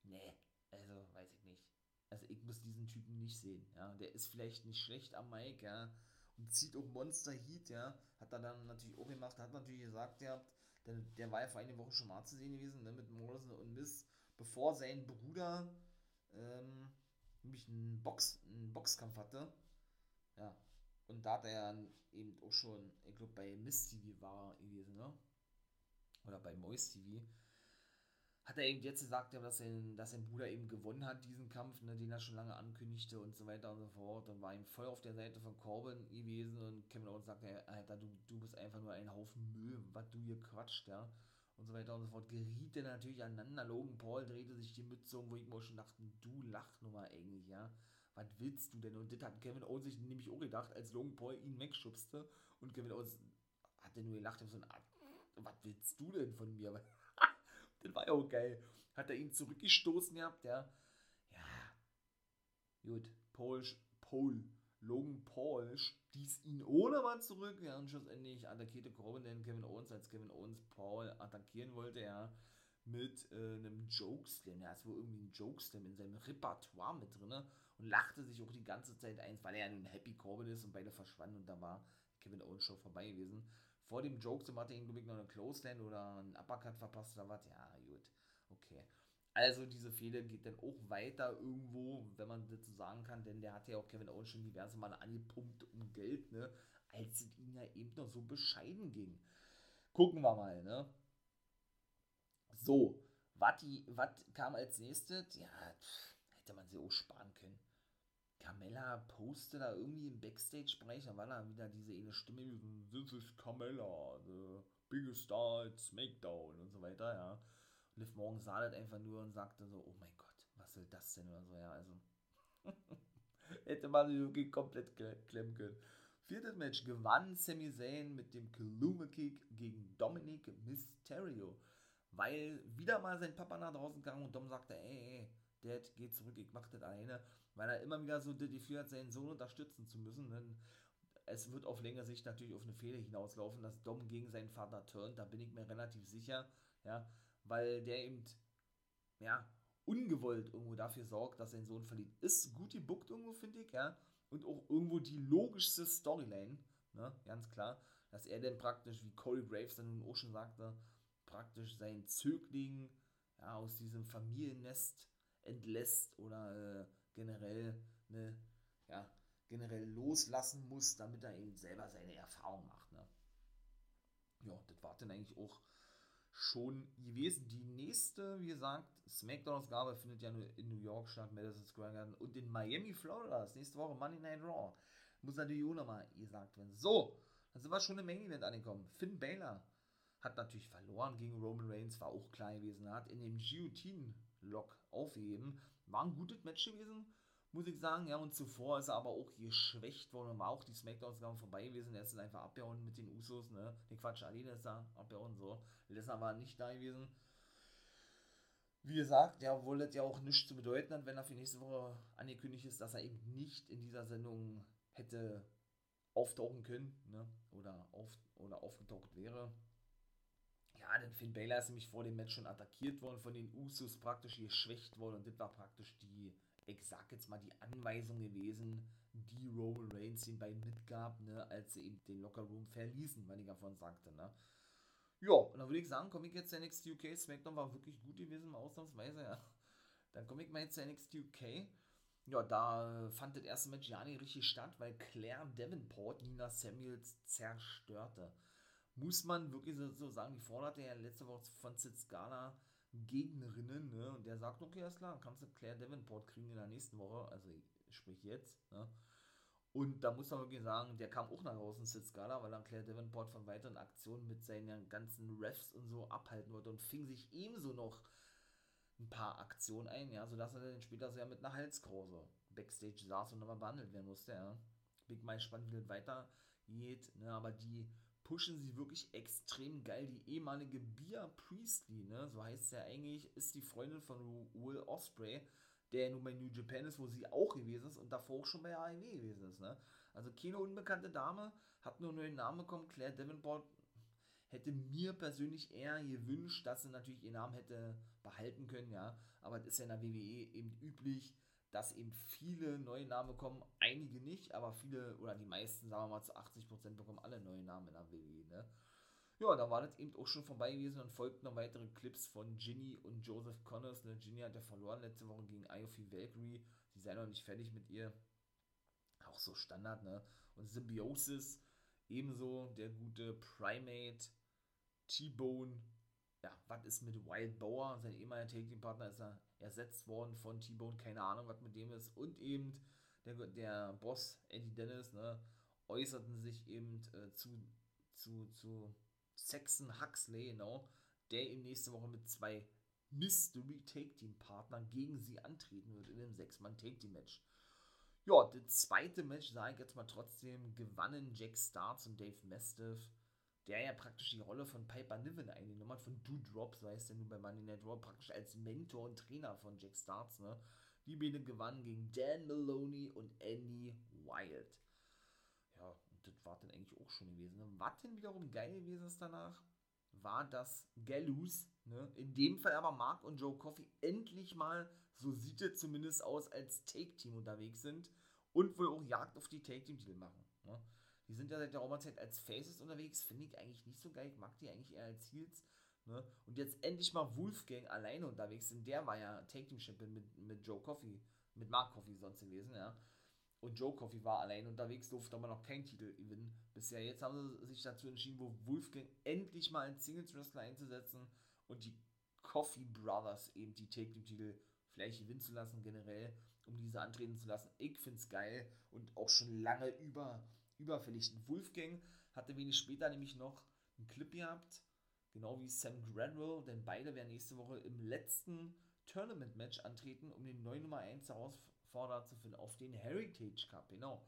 nee, also weiß ich nicht. Also ich muss diesen Typen nicht sehen, ja. Der ist vielleicht nicht schlecht am Mike, ja. Und zieht auch Monster Heat, ja. Hat er dann natürlich auch gemacht, hat natürlich gesagt, ja, der, der war ja vor einer Woche schon mal zu sehen gewesen, ne, mit Morrison und Miss, bevor sein Bruder, ähm, nämlich einen, Box, einen Boxkampf hatte. Ja. Und da hat er ja eben auch schon, ich glaube bei Miss TV war gewesen, ne? Oder bei Moist TV. Hat er eben jetzt gesagt, dass, sein, dass sein Bruder eben gewonnen hat, diesen Kampf, ne, den er schon lange ankündigte und so weiter und so fort. Und war ihm voll auf der Seite von Corbin gewesen und Kevin Owens sagte, Alter, du, du bist einfach nur ein Haufen Müll, was du hier quatscht, ja und so weiter und so fort, geriet er natürlich aneinander. Logan Paul drehte sich die Mütze um, wo ich mir schon dachte, du Lachnummer eigentlich, ja. Was willst du denn? Und das hat Kevin Owens sich nämlich auch gedacht, als Logan Paul ihn wegschubste und Kevin Owens hat er nur gelacht und so, was willst du denn von mir? Das war ja auch geil. Hat er ihn zurückgestoßen gehabt, ja. Ja. Gut, Paul, Paul, Logan Paul stieß ihn ohne Mann zurück, ja, und schlussendlich attackierte Corbin den Kevin Owens, als Kevin Owens Paul attackieren wollte, ja, mit äh, einem Jokeslam. Er hat wohl irgendwie einen Jokeslam in seinem Repertoire mit drin und lachte sich auch die ganze Zeit eins, weil er ja nun Happy Corbin ist und beide verschwanden und da war Kevin Owens schon vorbei gewesen. Vor dem Jokeslam hatte er ihn, glaube ich, noch eine Clothesline oder einen Uppercut verpasst oder was. Ja. Also diese Fehde geht dann auch weiter irgendwo, wenn man das so sagen kann, denn der hat ja auch Kevin Owens schon diverse Male angepumpt um Geld, ne, als es ihm ja eben noch so bescheiden ging. Gucken wir mal, ne. So, was kam als nächstes? Ja, pff, hätte man sie auch sparen können. Carmella postet da irgendwie im Backstage-Bereich, da war da wieder diese eine Stimme, this is Carmella, the biggest star at SmackDown und so weiter, ja. Liv Morgan sah das einfach nur und sagte so, oh mein Gott, was soll das denn oder so, ja, also. Hätte man wirklich komplett klemmen können. Viertes Match gewann Sami Zayn mit dem Kaluma Kick gegen Dominic Mysterio, weil wieder mal sein Papa nach draußen kam und Dom sagte, ey, ey, Dad, geh zurück, ich mach das alleine, weil er immer wieder so das Gefühl hat, seinen Sohn unterstützen zu müssen, denn es wird auf längere Sicht natürlich auf eine Fehler hinauslaufen, dass Dom gegen seinen Vater turnt, da bin ich mir relativ sicher, ja, weil der eben, ja, ungewollt irgendwo dafür sorgt, dass sein Sohn verliert. Ist gut gebuckt irgendwo, finde ich, ja. Und auch irgendwo die logischste Storyline, ne, ganz klar, dass er dann praktisch, wie Corey Graves dann nun auch schon sagte, praktisch seinen Zögling ja, aus diesem Familiennest entlässt oder äh, generell ne, ja, generell loslassen muss, damit er eben selber seine Erfahrung macht. Ne? Ja, das war dann eigentlich auch schon gewesen. Die nächste, wie gesagt, Smackdown-Ausgabe findet ja nur in New York statt, Madison Square Garden und in Miami, Florida. Das nächste Woche Monday Night Raw. Muss natürlich auch nochmal gesagt werden. So, dann sind wir schon im Main Event angekommen. Finn Balor hat natürlich verloren gegen Roman Reigns, war auch klar gewesen. Hat in dem Guillotine-Lock aufgegeben. War ein gutes Match gewesen muss ich sagen. Ja, und zuvor ist er aber auch geschwächt worden und war auch die Smackdown-Ausgabe vorbei gewesen. Er ist einfach abgehauen mit den Usos, ne? Den Quatsch, Ali ist da abgehauen, so. Lesnar war nicht da gewesen. Wie gesagt, ja, obwohl das ja auch nichts zu bedeuten hat, wenn er für nächste Woche angekündigt ist, dass er eben nicht in dieser Sendung hätte auftauchen können, ne? Oder, auf, oder aufgetaucht wäre. Ja, denn Finn Baylor ist nämlich vor dem Match schon attackiert worden, von den Usos praktisch geschwächt worden und das war praktisch die ich sag jetzt mal, die Anweisung gewesen, die Roman Reigns den beiden mitgab, ne, als sie eben den Lockerroom verließen, weil ich davon sagte, ne. Ja, und dann würde ich sagen, komme ich jetzt zu NXT UK. SmackDown war wirklich gut gewesen, ausnahmsweise, ja. Dann komme ich mal jetzt zu NXT UK. Ja, da fand das erste Match ja nicht richtig statt, weil Claire Davenport Nina Samuels zerstörte. Muss man wirklich so, sagen, die forderte ja letzte Woche von Sid Scala Gegnerinnen, ne? Und der sagt, okay, alles klar, kannst du Claire Davenport kriegen in der nächsten Woche, also sprich jetzt, ne? Und da muss man wirklich sagen, der kam auch nach draußen, Sid Scala, weil dann Claire Davenport von weiteren Aktionen mit seinen ganzen Refs und so abhalten wollte und fing sich ebenso noch ein paar Aktionen ein, ja, sodass er dann später sehr mit einer Halskrause Backstage saß und nochmal behandelt werden musste, ja. Big mal spannend, wie das weitergeht, ne, aber die pushen sie wirklich extrem geil. Die ehemalige Bia Priestley, ne, so heißt sie ja eigentlich, ist die Freundin von Will Osprey, der nun bei New Japan ist, wo sie auch gewesen ist und davor auch schon bei AEW gewesen ist. Ne? Also keine unbekannte Dame, hat nur einen Namen bekommen. Claire Davenport hätte mir persönlich eher gewünscht, dass sie natürlich ihren Namen hätte behalten können, ja. Aber das ist ja in der WWE eben üblich, dass eben viele neue Namen kommen, einige nicht, aber viele oder die meisten, sagen wir mal zu 80% bekommen alle neue Namen in der WWE, ne? Ja, da war das eben auch schon vorbei gewesen und folgten noch weitere Clips von Ginny und Joseph Connors. Ne? Ginny hat ja verloren letzte Woche gegen Iofi Valkyrie. Sie sei noch nicht fertig mit ihr. Auch so Standard, ne? Und Symbiosis, ebenso der gute Primate, T-Bone. Ja, was ist mit Wild Boar? Sein ehemaliger Take-Team-Partner ist er ersetzt worden von T-Bone. Keine Ahnung, was mit dem ist. Und eben der, der Boss, Eddie Dennis, ne? Äußerten sich eben äh, zu, zu, zu Saxon Huxley, genau, der ihm nächste Woche mit zwei Mystery Take Team Partnern gegen sie antreten wird in dem Sechs-Mann Take Team Match. Ja, das zweite Match, sage ich jetzt mal trotzdem, gewannen Jack Starks und Dave Mastiff, der ja praktisch die Rolle von Piper Niven eingenommen hat, von Doudrop, so heißt er nun bei Money Night Raw, praktisch als Mentor und Trainer von Jack Starks, ne. Die beiden gewannen gegen Dan Maloney und Andy Wild das war dann eigentlich auch schon gewesen. Ne? Was denn wiederum geil gewesen ist danach, war, dass Gallus, ne, in dem Fall aber Mark und Joe Coffey endlich mal, so sieht es zumindest aus, als Take-Team unterwegs sind und wohl auch Jagd auf die Take-Team-Titel machen. Ne? Die sind ja seit der Raumerzeit als Faces unterwegs, finde ich eigentlich nicht so geil. Ich mag die eigentlich eher als Heels. Ne? Und jetzt endlich mal Wolfgang alleine unterwegs sind. Der war ja Take-Team-Champion mit, mit Joe Coffey, mit Mark Coffey sonst gewesen, ja und Joe Coffey war allein unterwegs, durfte aber noch keinen Titel gewinnen. Bisher jetzt haben sie sich dazu entschieden, wo Wolfgang endlich mal einen Singles-Wrestler einzusetzen und die Coffee Brothers eben die Take-Team-Titel vielleicht gewinnen zu lassen, generell, um diese antreten zu lassen. Ich finde es geil und auch schon lange über, überfällig. Wolfgang hatte wenig später nämlich noch einen Clip gehabt, genau wie Sam Granville, denn beide werden nächste Woche im letzten Tournament-Match antreten, um den neuen Nummer 1 heraus Vorder zu finden auf den Heritage Cup, genau.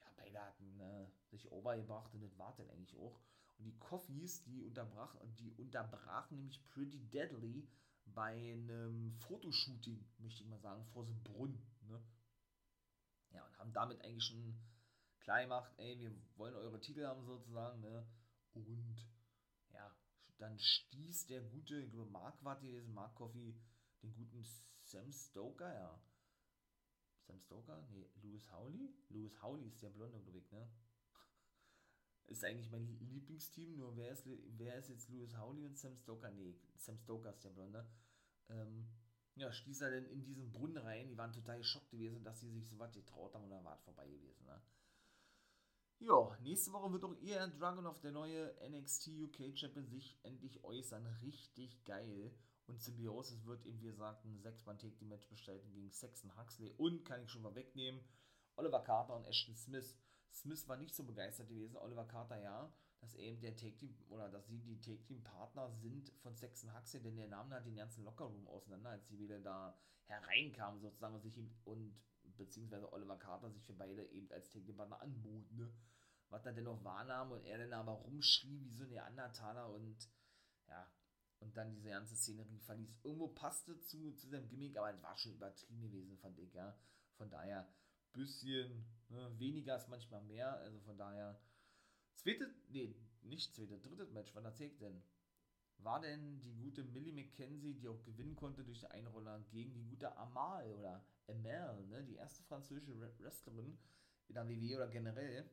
Ja, beide hatten äh, sich overgebracht und das war dann eigentlich auch. Und die Coffees, die, unterbrach, die unterbrachen nämlich Pretty Deadly bei einem Fotoshooting, möchte ich mal sagen, vor einem Brunnen. Ne? Ja, und haben damit eigentlich schon klar gemacht, ey, wir wollen eure Titel haben sozusagen, ne? Und ja, dann stieß der gute, ich glaube, Mark war gewesen, Mark Coffee, den guten Sam Stoker, ja, Sam Stoker? Nee, Louis Howley? Louis Howley ist der Blonde, glaube ne? Ist eigentlich mein Lieblingsteam, nur wer ist, wer ist jetzt Louis Howley und Sam Stoker? Nee, Sam Stoker ist der Blonde. Ähm, ja, stieß er denn in diesen Brunnen rein. Die waren total geschockt gewesen, dass sie sich so was getraut haben und da war vorbei gewesen, ne? Ja, nächste Woche wird auch ihr Dragon of der neue NXT UK Champion sich endlich äußern. Richtig geil. Und Symbiosis wird eben, wie gesagt, ein 6-Mann-Take-Match bestreiten gegen Saxon Huxley und, kann ich schon mal wegnehmen, Oliver Carter und Ashton Smith. Smith war nicht so begeistert gewesen, Oliver Carter ja, dass eben der Take-Team oder dass sie die Take-Team-Partner sind von Saxon Huxley, denn der Name hat den ganzen Lockerroom auseinander, als sie wieder da hereinkamen sozusagen und sich und beziehungsweise Oliver Carter sich für beide eben als Take-Team-Partner anboten, ne? was er denn noch wahrnahm und er dann aber rumschrie wie so ein Neandertaler und ja, und dann diese ganze Szenerie verließ. Irgendwo passte zu, zu seinem Gimmick, aber es war schon übertrieben gewesen, fand ich, ja. Von daher, bisschen ne, weniger ist manchmal mehr, also von daher. Zweite, nee, nicht zweite, drittes Match, wann erzählt denn? War denn die gute Millie McKenzie, die auch gewinnen konnte durch den Einroller gegen die gute Amal oder Amel, ne, die erste französische Wrestlerin in der WWE oder generell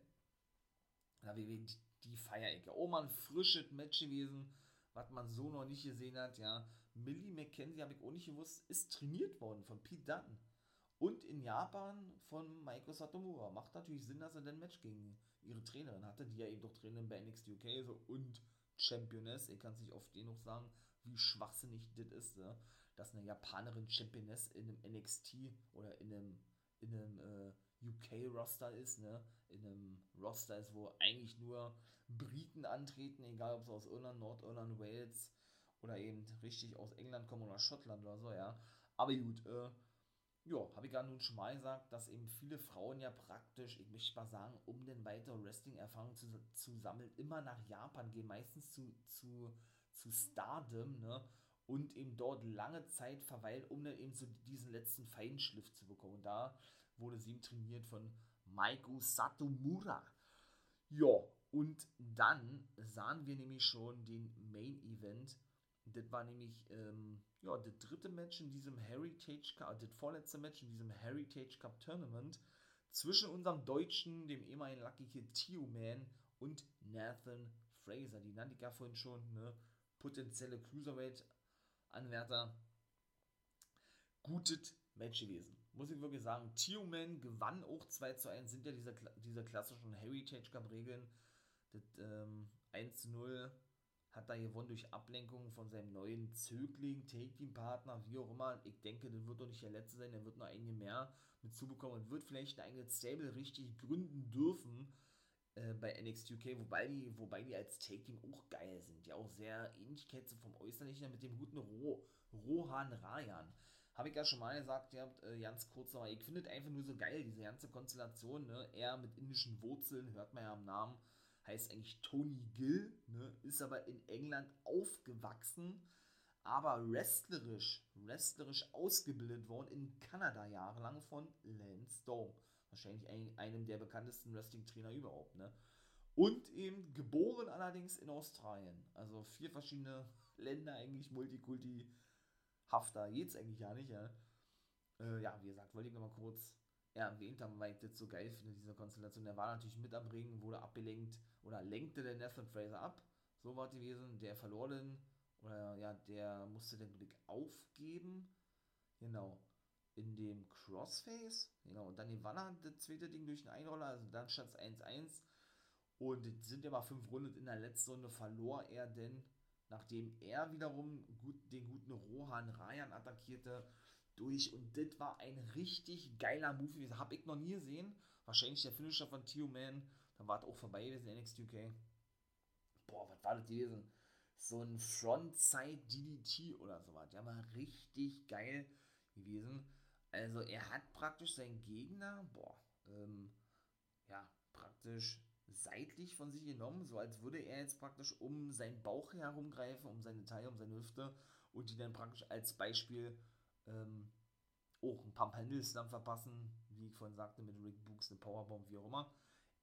in der WWE, die, die. Oh man, frisches Match gewesen was man so noch nicht gesehen hat, ja. Millie McKenzie, habe ich auch nicht gewusst, ist trainiert worden von Pete Dunne. Und in Japan von Maiko Satomura. Macht natürlich Sinn, dass er ein Match gegen ihre Trainerin hatte, die ja eben doch Trainerin bei NXT UK so und Championess. Ich kann es nicht oft genug sagen, wie schwachsinnig das ist, ja? Dass eine Japanerin Championess in einem NXT oder in einem, in einem äh, UK-Roster ist, ne? In einem Roster ist, wo eigentlich nur Briten antreten, egal ob sie aus Irland, Nordirland, Wales oder eben richtig aus England kommen oder Schottland oder so, ja. Aber gut, äh, ja, habe ich ja nun schon mal gesagt, dass eben viele Frauen ja praktisch, ich möchte mal sagen, um den weitere Wrestling-Erfahrung zu, zu sammeln, immer nach Japan gehen, meistens zu, zu, zu Stardom, ne? Und eben dort lange Zeit verweilen, um dann eben so diesen letzten Feinschliff zu bekommen. Und da wurde sie trainiert von Maiko Satomura. Ja, und dann sahen wir nämlich schon den Main Event. Das war nämlich ähm, ja, das dritte Match in diesem Heritage Cup, das vorletzte Match in diesem Heritage Cup Tournament zwischen unserem Deutschen, dem ehemaligen Lucky Kid Tio Man und Nathan Fraser, die nannte ich ja vorhin schon, ne? potenzielle Cruiserweight-Anwärter. Gutes Match gewesen. Muss ich wirklich sagen. Tio Man gewann auch 2 zu 1, sind ja diese, diese klassischen Heritage Cup-Regeln. Das ähm, 1 zu 0 hat er gewonnen durch Ablenkung von seinem neuen Zögling, Take-Team-Partner, wie auch immer. Ich denke, das wird doch nicht der letzte sein, er wird noch einige mehr mit zubekommen und wird vielleicht ein eigenes Stable richtig gründen dürfen äh, bei NXT UK, wobei die, wobei die als Take-Team auch geil sind. Ja, auch sehr Ähnlichkeit vom Äußerlichen mit dem guten Ro Rohan Rayan. Habe ich ja schon mal gesagt, ihr habt äh, ganz kurz noch, ich finde einfach nur so geil, diese ganze Konstellation, ne? Er mit indischen Wurzeln, hört man ja am Namen, heißt eigentlich Tony Gill, ne? ist aber in England aufgewachsen, aber wrestlerisch, wrestlerisch ausgebildet worden in Kanada jahrelang von Lance Storm. Wahrscheinlich ein, einem der bekanntesten Wrestling-Trainer überhaupt, ne? Und eben geboren allerdings in Australien. Also vier verschiedene Länder, eigentlich Multikulti hafter geht's eigentlich gar nicht, ja. Äh, ja, wie gesagt, wollte ich nochmal kurz erwähnt haben, weil ich das so geil finde, diese Konstellation. Der war natürlich mit am Ring, wurde abgelenkt oder lenkte der Nathan Fraser ab. So war es gewesen. Der verlor dann, oder ja, der musste den Blick aufgeben. Genau. In dem Crossface. Genau. Und dann gewann er das zweite Ding durch den Einroller. Also dann stand es 1-1. Und sind ja fünf Runden. In der letzten Runde verlor er denn, nachdem er wiederum gut, den guten Rohan Rayan attackierte, durch. Und das war ein richtig geiler Move. Das habe ich noch nie gesehen. Wahrscheinlich der Finisher von Tio Man. Dann war es auch vorbei gewesen, NXT UK. Boah, was war das gewesen? So ein Frontside DDT oder sowas. Der war richtig geil gewesen. Also er hat praktisch seinen Gegner, boah, ähm, ja, praktisch seitlich von sich genommen, so als würde er jetzt praktisch um seinen Bauch herumgreifen, um seine Taille, um seine Hüfte und die dann praktisch als Beispiel ähm, auch ein paar Pendels dann verpassen, wie ich vorhin sagte, mit Rick Books, eine Powerbomb, wie auch immer.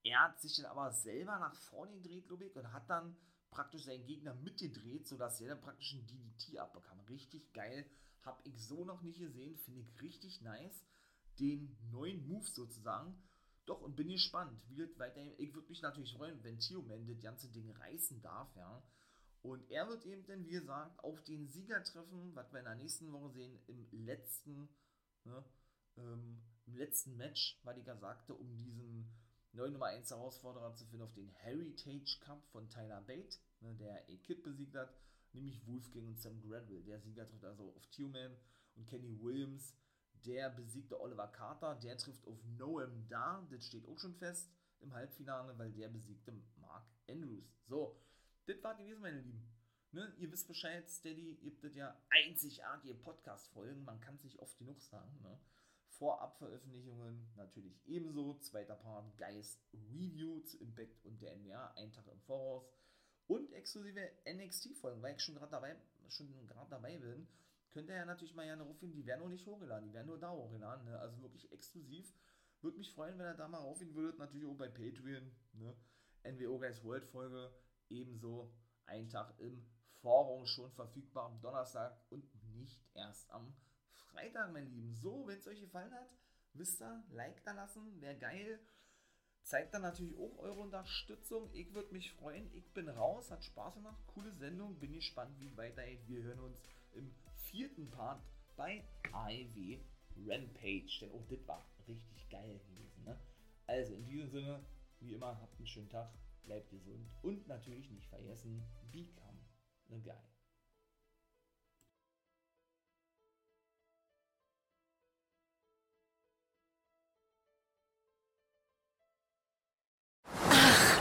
Er hat sich dann aber selber nach vorne gedreht, glaube ich, und hat dann praktisch seinen Gegner mitgedreht, sodass er dann praktisch ein DDT abbekam. Richtig geil. Hab ich so noch nicht gesehen. Finde ich richtig nice. Den neuen Move sozusagen. Doch, und bin gespannt, wie das weiterhin. Ich würde mich natürlich freuen, wenn Tio Man das ganze Ding reißen darf, ja. Und er wird eben dann, wie gesagt, auf den Sieger treffen, was wir in der nächsten Woche sehen, im letzten, ne, ähm, im letzten Match, weil ich ja sagte, um diesen neuen Nummer 1 Herausforderer zu finden auf den Heritage Cup von Tyler Bate, ne, der A-Kid besiegt hat, nämlich Wolfgang und Sam Gradwell. Der Sieger trifft also auf Tewman und Kenny Williams. Der besiegte Oliver Carter, der trifft auf Noam Dar, das steht auch schon fest im Halbfinale, weil der besiegte Mark Andrews. So, das war gewesen, meine Lieben. Ne, ihr wisst Bescheid, Steady gibt es ja einzigartige Podcast-Folgen, man kann es nicht oft genug sagen. Ne? Vorab-Veröffentlichungen natürlich ebenso. Zweiter Part, Geist Review zu Impact und der NWA, ein Tag im Voraus. Und exklusive NXT-Folgen, weil ich schon gerade dabei, dabei bin, könnt ihr ja natürlich mal gerne rufen, die werden noch nicht hochgeladen, die werden nur da hochgeladen, ne? also wirklich exklusiv. Würde mich freuen, wenn ihr da mal raufgehen würdet, natürlich auch bei Patreon, ne? NWO Guys World Folge, ebenso ein Tag im Forum schon verfügbar am Donnerstag und nicht erst am Freitag, mein Lieben. So, wenn es euch gefallen hat, wisst ihr, Like da lassen, wäre geil. Zeigt dann natürlich auch eure Unterstützung. Ich würde mich freuen. Ich bin raus, hat Spaß gemacht, coole Sendung. Bin gespannt, wie weitergeht. Wir hören uns im vierten Part bei AEW Rampage. Denn auch das war richtig geil gewesen. Ne? Also in diesem Sinne, wie immer, habt einen schönen Tag, bleibt gesund und natürlich nicht vergessen, become the guy.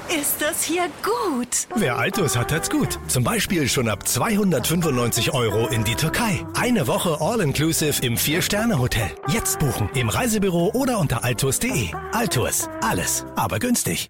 Ist das hier gut? Wer Altus hat, hat's gut. Zum Beispiel schon ab 295 Euro in die Türkei. Eine Woche All-Inclusive im Vier-Sterne-Hotel. Jetzt buchen im Reisebüro oder unter altus.de. Altus. Alles, aber günstig.